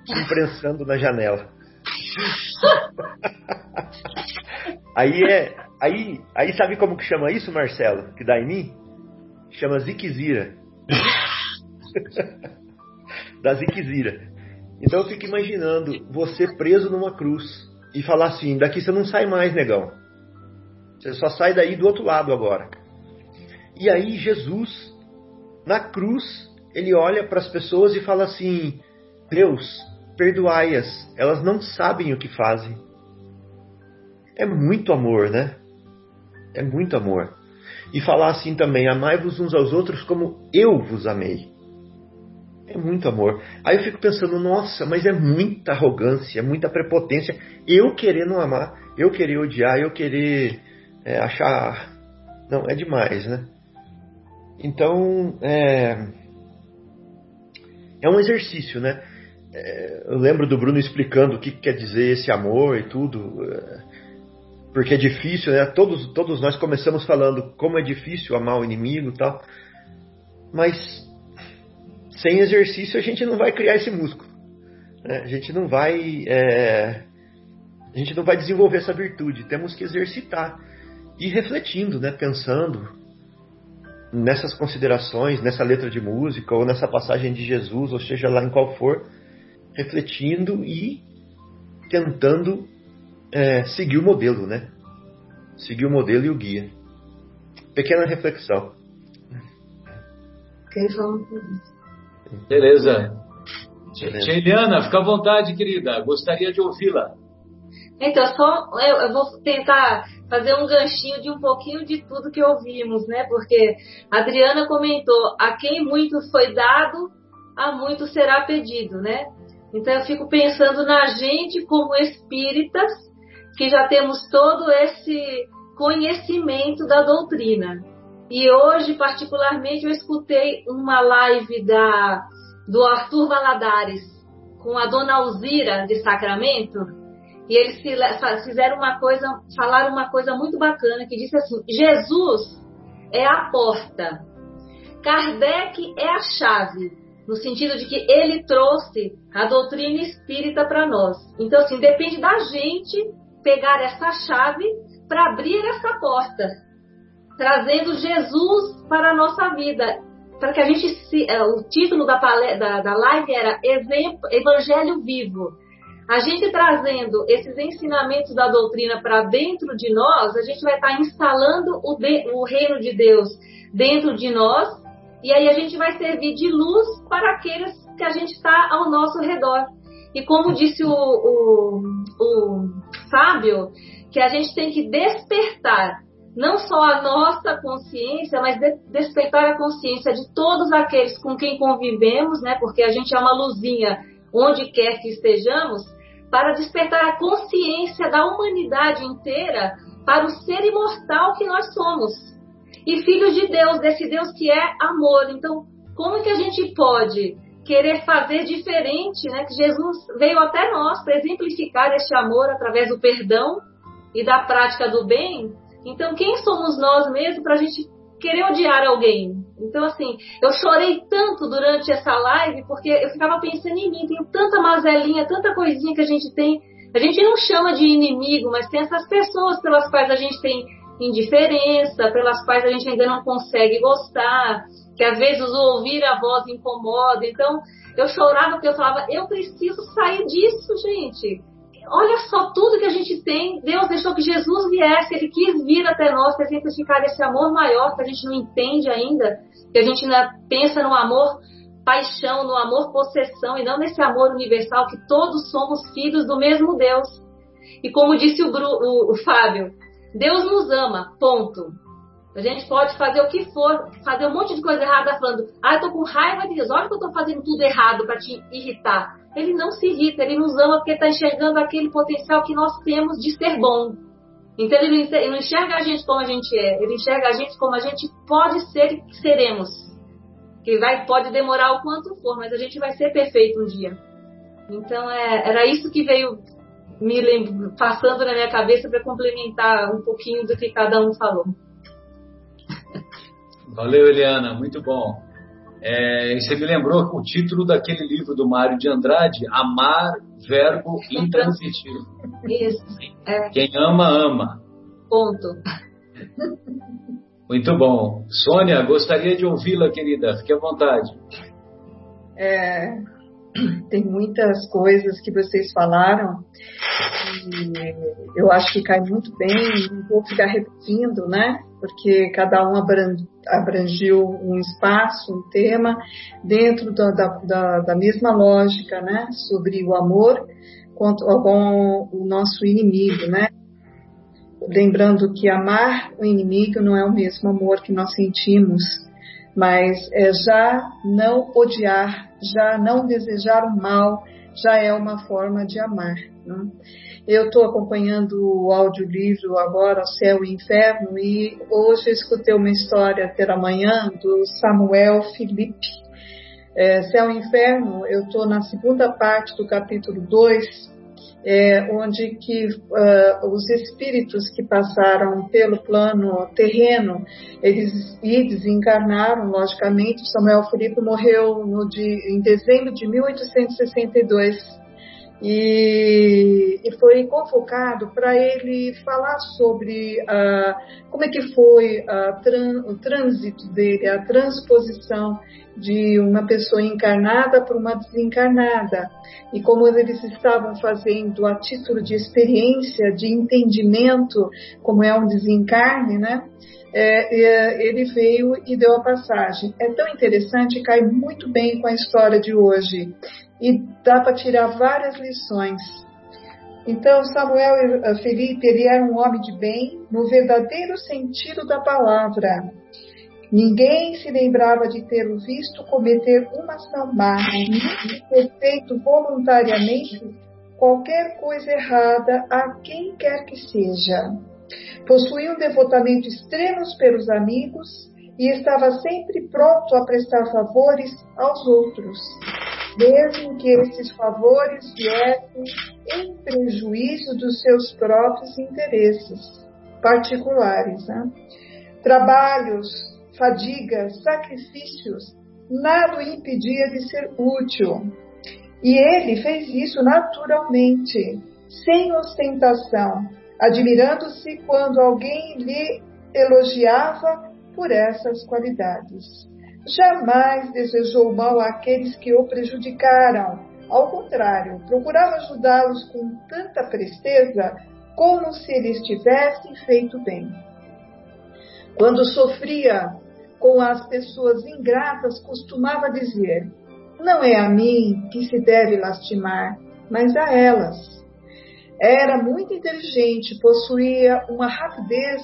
se imprensando na janela. aí é. Aí, aí sabe como que chama isso, Marcelo? Que dá em mim? Chama Ziquezira. da Ziquezira. Então eu fico imaginando você preso numa cruz e falar assim: daqui você não sai mais, negão. Você só sai daí do outro lado agora. E aí Jesus, na cruz, ele olha para as pessoas e fala assim: Deus, perdoai-as, elas não sabem o que fazem. É muito amor, né? É muito amor. E falar assim também: amai-vos uns aos outros como eu vos amei. É muito amor. Aí eu fico pensando, nossa, mas é muita arrogância, muita prepotência. Eu querer não amar, eu querer odiar, eu querer é, achar. Não, é demais, né? Então, é, é um exercício, né? É, eu lembro do Bruno explicando o que quer dizer esse amor e tudo, é, porque é difícil, né? Todos, todos nós começamos falando como é difícil amar o inimigo e tal, mas sem exercício a gente não vai criar esse músculo, né? a gente não vai, é, a gente não vai desenvolver essa virtude. Temos que exercitar e refletindo, né? Pensando nessas considerações, nessa letra de música ou nessa passagem de Jesus, ou seja lá em qual for refletindo e tentando é, seguir o modelo, né? Seguir o modelo e o guia. Pequena reflexão. Beleza. Beleza. Eliana, fica à vontade, querida. Gostaria de ouvi-la. Então, só eu, eu, vou tentar fazer um ganchinho de um pouquinho de tudo que ouvimos, né? Porque a Adriana comentou: a quem muito foi dado, a muito será pedido, né? Então eu fico pensando na gente como espíritas que já temos todo esse conhecimento da doutrina. E hoje, particularmente, eu escutei uma live da, do Arthur Valadares com a dona Alzira de Sacramento, e eles fizeram uma coisa, falaram uma coisa muito bacana que disse assim: Jesus é a porta, Kardec é a chave no sentido de que ele trouxe a doutrina espírita para nós. Então, assim, depende da gente pegar essa chave para abrir essa porta, trazendo Jesus para a nossa vida. Para que a gente se, é, o título da, da, da live era Evangelho Vivo. A gente trazendo esses ensinamentos da doutrina para dentro de nós, a gente vai estar instalando o, de, o reino de Deus dentro de nós E aí a gente vai servir de luz para aqueles que a gente está ao nosso redor. E como disse o, o, o que a gente tem que despertar não só a nossa consciência, mas de, despertar a consciência de todos aqueles com quem convivemos, né? Porque a gente é uma luzinha onde quer que estejamos, para despertar a consciência da humanidade inteira para o ser imortal que nós somos. E filhos de Deus, desse Deus que é amor. Então, como que a gente pode querer fazer diferente, né? Que Jesus veio até nós para exemplificar este amor através do perdão e da prática do bem. Então, quem somos nós mesmos para a gente querer odiar alguém? Então, assim, eu chorei tanto durante essa live porque eu ficava pensando em mim. Tenho tanta mazelinha, tanta coisinha que a gente tem. A gente não chama de inimigo, mas tem essas pessoas pelas quais a gente tem indiferença, pelas quais a gente ainda não consegue gostar, que às vezes ouvir a voz incomoda. Então, eu chorava porque eu falava, eu preciso sair disso, gente. Olha só tudo que a gente tem. Deus deixou que Jesus viesse, ele quis vir até nós para exemplificar esse amor maior que a gente não entende ainda, que a gente ainda pensa no amor paixão, no amor possessão e não nesse amor universal que todos somos filhos do mesmo Deus. E como disse o, Bru, o, o Fábio, Deus nos ama, ponto. A gente pode fazer o que for, fazer um monte de coisa errada falando, ah, eu tô com raiva de Deus, olha que eu tô fazendo tudo errado para te irritar. Ele não se irrita, ele nos ama porque está enxergando aquele potencial que nós temos de ser bom. Então ele não enxerga a gente como a gente é, ele enxerga a gente como a gente pode ser e seremos. Que vai, pode demorar o quanto for, mas a gente vai ser perfeito um dia. Então é, era isso que veio me lembro, passando na minha cabeça para complementar um pouquinho do que cada um falou. Valeu, Eliana, muito bom. É, você me lembrou o título daquele livro do Mário de Andrade, Amar, Verbo Intransitivo. Isso. É. Quem ama, ama. Ponto. Muito bom. Sônia, gostaria de ouvi-la, querida. Fique à vontade. É, tem muitas coisas que vocês falaram e eu acho que cai muito bem, não vou ficar repetindo, né? Porque cada um abrangiu um espaço, um tema, dentro da, da, da mesma lógica, né? Sobre o amor com o nosso inimigo, né? Lembrando que amar o inimigo não é o mesmo amor que nós sentimos mas é, já não odiar, já não desejar o mal, já é uma forma de amar. Né? Eu estou acompanhando o audiolivro agora, Céu e Inferno, e hoje escutei uma história pela manhã do Samuel Felipe. É, Céu e Inferno, eu estou na segunda parte do capítulo 2, é, onde que uh, os espíritos que passaram pelo plano terreno, eles e desencarnaram, logicamente. Samuel Felipe morreu de, em dezembro de 1862 e, e foi convocado para ele falar sobre uh, como é que foi tran, o trânsito dele, a transposição de uma pessoa encarnada para uma desencarnada e como eles estavam fazendo a título de experiência, de entendimento, como é um desencarne, né? É, é, ele veio e deu a passagem. É tão interessante, cai muito bem com a história de hoje e dá para tirar várias lições. Então, Samuel eh, Felipe, ele era um homem de bem no verdadeiro sentido da palavra. Ninguém se lembrava de tê-lo visto cometer uma ação má, de ter feito voluntariamente qualquer coisa errada a quem quer que seja. Possuía um devotamento extremo pelos amigos e estava sempre pronto a prestar favores aos outros mesmo que esses favores viessem em prejuízo dos seus próprios interesses particulares. Né? Trabalhos, fadigas, sacrifícios, nada o impedia de ser útil. E ele fez isso naturalmente, sem ostentação, admirando-se quando alguém lhe elogiava por essas qualidades jamais desejou mal àqueles que o prejudicaram. Ao contrário, procurava ajudá-los com tanta presteza como se eles tivessem feito bem. Quando sofria com as pessoas ingratas, costumava dizer: Não é a mim que se deve lastimar, mas a elas. Era muito inteligente, possuía uma rapidez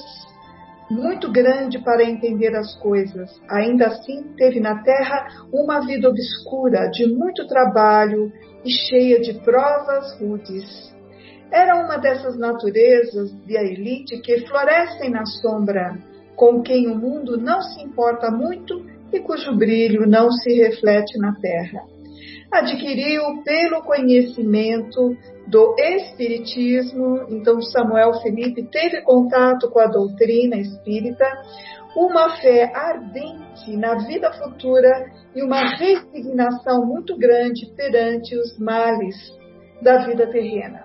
muito grande para entender as coisas. Ainda assim, teve na terra uma vida obscura, de muito trabalho e cheia de provas rudes. Era uma dessas naturezas de a elite que florescem na sombra, com quem o mundo não se importa muito e cujo brilho não se reflete na terra. Adquiriu pelo conhecimento do Espiritismo, então Samuel Felipe teve contato com a doutrina espírita, uma fé ardente na vida futura e uma resignação muito grande perante os males da vida terrena.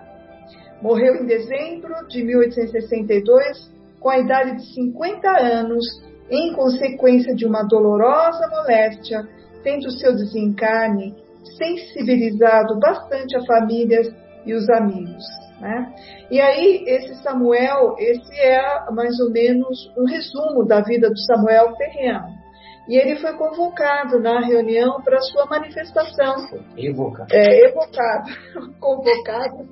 Morreu em dezembro de 1862, com a idade de 50 anos, em consequência de uma dolorosa moléstia, tendo seu desencarne sensibilizado bastante a famílias e os amigos. Né? E aí, esse Samuel, esse é mais ou menos um resumo da vida do Samuel terreno. E ele foi convocado na reunião para sua manifestação. Evocado. É, evocado. Convocado.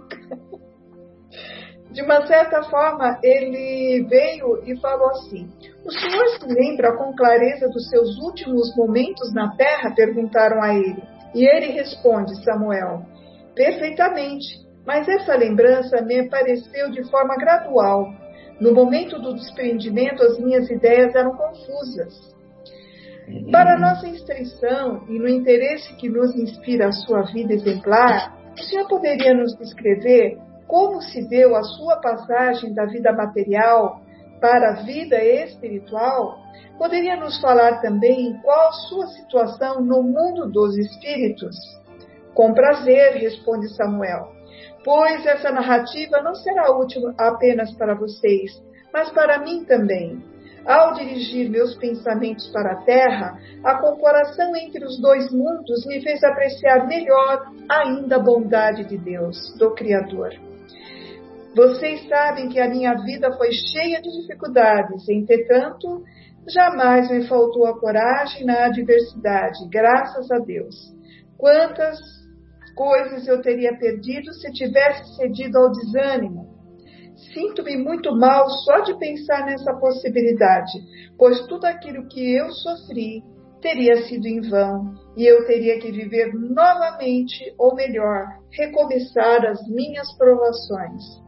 De uma certa forma, ele veio e falou assim: O senhor se lembra com clareza dos seus últimos momentos na terra? perguntaram a ele. E ele responde, Samuel: Perfeitamente, mas essa lembrança me apareceu de forma gradual. No momento do desprendimento, as minhas ideias eram confusas. Para nossa instrução e no interesse que nos inspira a sua vida exemplar, o senhor poderia nos descrever como se deu a sua passagem da vida material para a vida espiritual? Poderia nos falar também qual sua situação no mundo dos espíritos? Com prazer, responde Samuel, pois essa narrativa não será útil apenas para vocês, mas para mim também. Ao dirigir meus pensamentos para a Terra, a comparação entre os dois mundos me fez apreciar melhor ainda a bondade de Deus, do Criador. Vocês sabem que a minha vida foi cheia de dificuldades, entretanto, jamais me faltou a coragem na adversidade, graças a Deus. Quantas coisas eu teria perdido se tivesse cedido ao desânimo. Sinto-me muito mal só de pensar nessa possibilidade, pois tudo aquilo que eu sofri teria sido em vão e eu teria que viver novamente, ou melhor, recomeçar as minhas provações.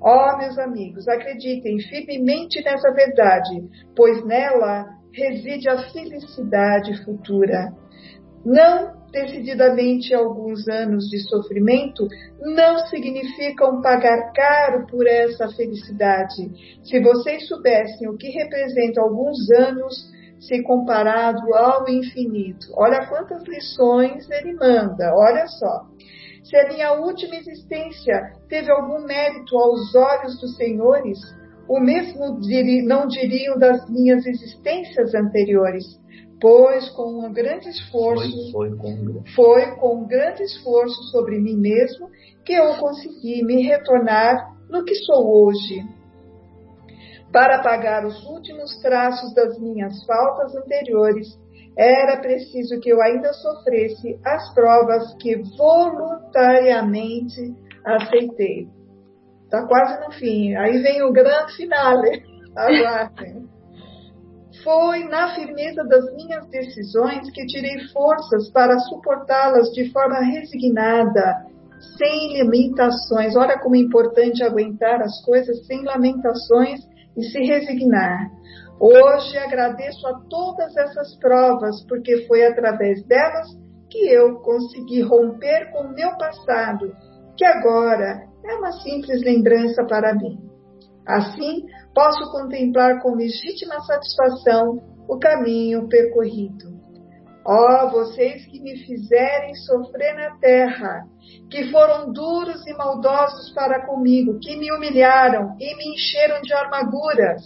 Ó, oh, meus amigos, acreditem firmemente nessa verdade, pois nela reside a felicidade futura. Não decididamente alguns anos de sofrimento não significam pagar caro por essa felicidade. Se vocês soubessem o que representa alguns anos se comparado ao infinito. Olha quantas lições ele manda, olha só. Se a minha última existência teve algum mérito aos olhos dos senhores, o mesmo não diriam das minhas existências anteriores pois com um grande esforço foi, foi, com... foi com um grande esforço sobre mim mesmo que eu consegui me retornar no que sou hoje. Para pagar os últimos traços das minhas faltas anteriores, era preciso que eu ainda sofresse as provas que voluntariamente aceitei. Está quase no fim. Aí vem o grande finale. Aguardem. Foi na firmeza das minhas decisões que tirei forças para suportá-las de forma resignada, sem limitações. Olha como é importante aguentar as coisas sem lamentações e se resignar. Hoje agradeço a todas essas provas, porque foi através delas que eu consegui romper com o meu passado, que agora é uma simples lembrança para mim. Assim, posso contemplar com legítima satisfação o caminho percorrido. Ó oh, vocês que me fizerem sofrer na terra, que foram duros e maldosos para comigo, que me humilharam e me encheram de armaduras.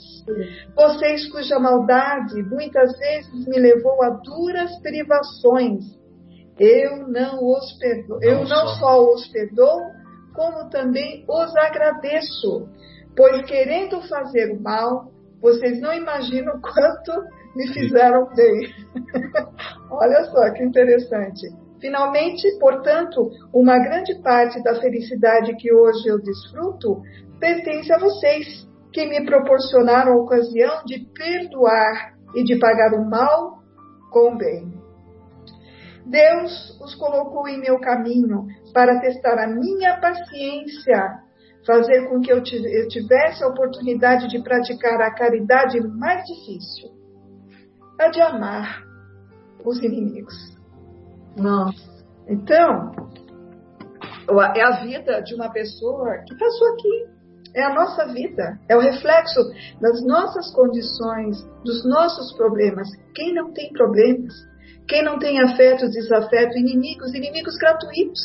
Vocês cuja maldade muitas vezes me levou a duras privações. Eu não os perdoo, eu não só os perdoo, como também os agradeço pois querendo fazer o mal, vocês não imaginam quanto me fizeram bem. Olha só que interessante. Finalmente, portanto, uma grande parte da felicidade que hoje eu desfruto pertence a vocês, que me proporcionaram a ocasião de perdoar e de pagar o mal com o bem. Deus os colocou em meu caminho para testar a minha paciência, fazer com que eu tivesse a oportunidade de praticar a caridade mais difícil, a de amar os inimigos. Nossa. Então, é a vida de uma pessoa que passou aqui. É a nossa vida, é o reflexo das nossas condições, dos nossos problemas. Quem não tem problemas? Quem não tem afeto, desafeto, inimigos, inimigos gratuitos.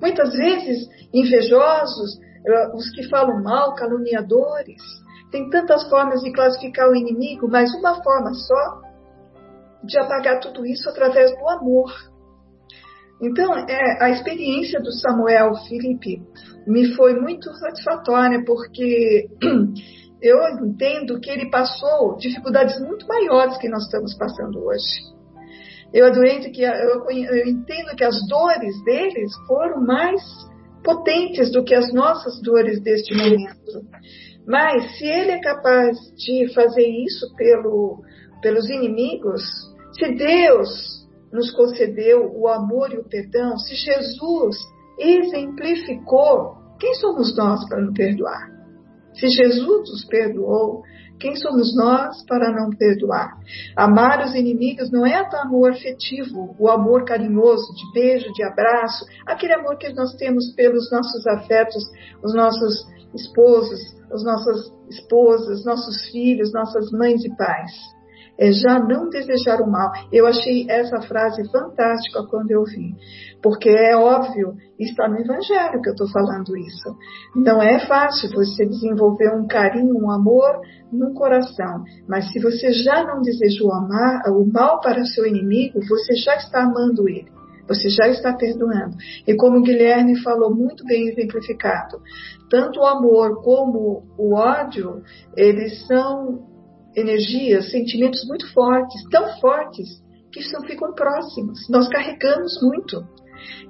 Muitas vezes invejosos, eh, os que falam mal, caluniadores. Tem tantas formas de classificar o inimigo, mas uma forma só de apagar tudo isso através do amor. Então, é, a experiência do Samuel Felipe me foi muito satisfatória, porque eu entendo que ele passou dificuldades muito maiores que nós estamos passando hoje. Eu, que, eu, eu entendo que as dores deles foram mais potentes do que as nossas dores deste momento. Mas se ele é capaz de fazer isso pelo, pelos inimigos, se Deus nos concedeu o amor e o perdão, se Jesus exemplificou, quem somos nós para não perdoar? Se Jesus nos perdoou, quem somos nós para não perdoar? Amar os inimigos não é amor afetivo, o amor carinhoso, de beijo, de abraço, aquele amor que nós temos pelos nossos afetos, os nossos esposos, as nossas esposas, nossos filhos, nossas mães e pais é já não desejar o mal. Eu achei essa frase fantástica quando eu vi, porque é óbvio, está no Evangelho que eu estou falando isso. Não é fácil você desenvolver um carinho, um amor no coração, mas se você já não desejou amar o mal para seu inimigo, você já está amando ele. Você já está perdoando. E como o Guilherme falou muito bem exemplificado, tanto o amor como o ódio, eles são energias, sentimentos muito fortes, tão fortes, que só ficam próximos. Nós carregamos muito.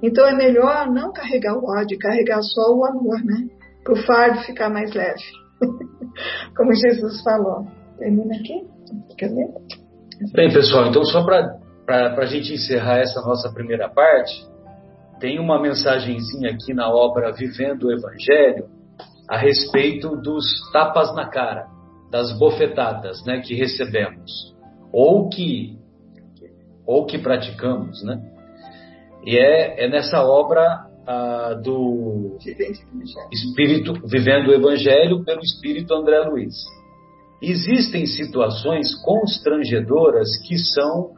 Então é melhor não carregar o ódio, carregar só o amor, né? Para o fardo ficar mais leve. Como Jesus falou. Termina aqui? Quer ver? Bem, pessoal, então só para a gente encerrar essa nossa primeira parte, tem uma mensagenzinha aqui na obra Vivendo o Evangelho a respeito dos tapas na cara das bofetadas né, que recebemos ou que ou que praticamos, né? E é, é nessa obra ah, do Espírito Vivendo o Evangelho pelo Espírito André Luiz. Existem situações constrangedoras que são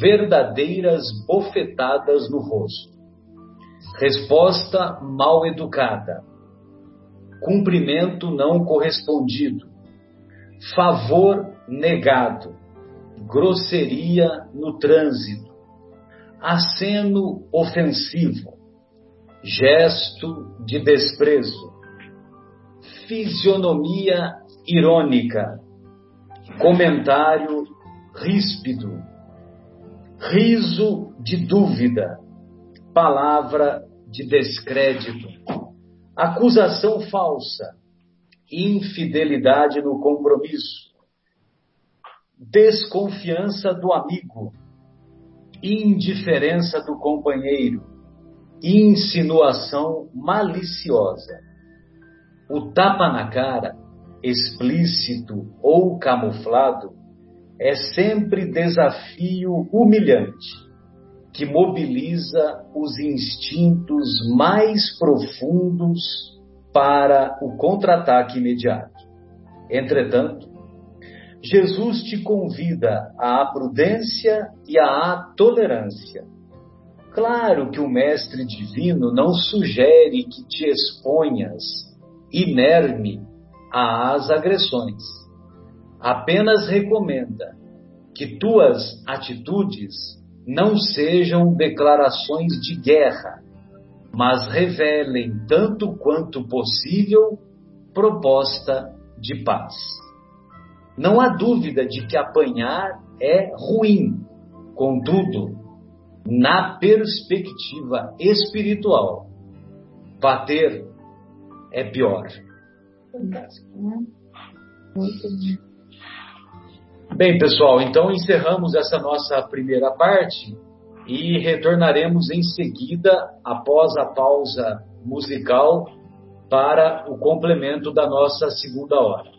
verdadeiras bofetadas no rosto. Resposta mal educada. Cumprimento não correspondido favor negado, grosseria no trânsito, aceno ofensivo, gesto de desprezo, fisionomia irônica, comentário ríspido, riso de dúvida, palavra de descrédito, acusação falsa, infidelidade no compromisso, desconfiança do amigo, indiferença do companheiro, insinuação maliciosa. O tapa na cara, explícito ou camuflado, é sempre desafio humilhante que mobiliza os instintos mais profundos para o contra-ataque imediato. Entretanto, Jesus te convida à prudência e à tolerância. Claro que o Mestre Divino não sugere que te exponhas inerme às agressões. Apenas recomenda que tuas atitudes não sejam declarações de guerra, mas revelem tanto quanto possível proposta de paz. Não há dúvida de que apanhar é ruim. Contudo, na perspectiva espiritual, bater é pior. Bem, pessoal, então encerramos essa nossa primeira parte e retornaremos em seguida, após a pausa musical, para o complemento da nossa segunda hora.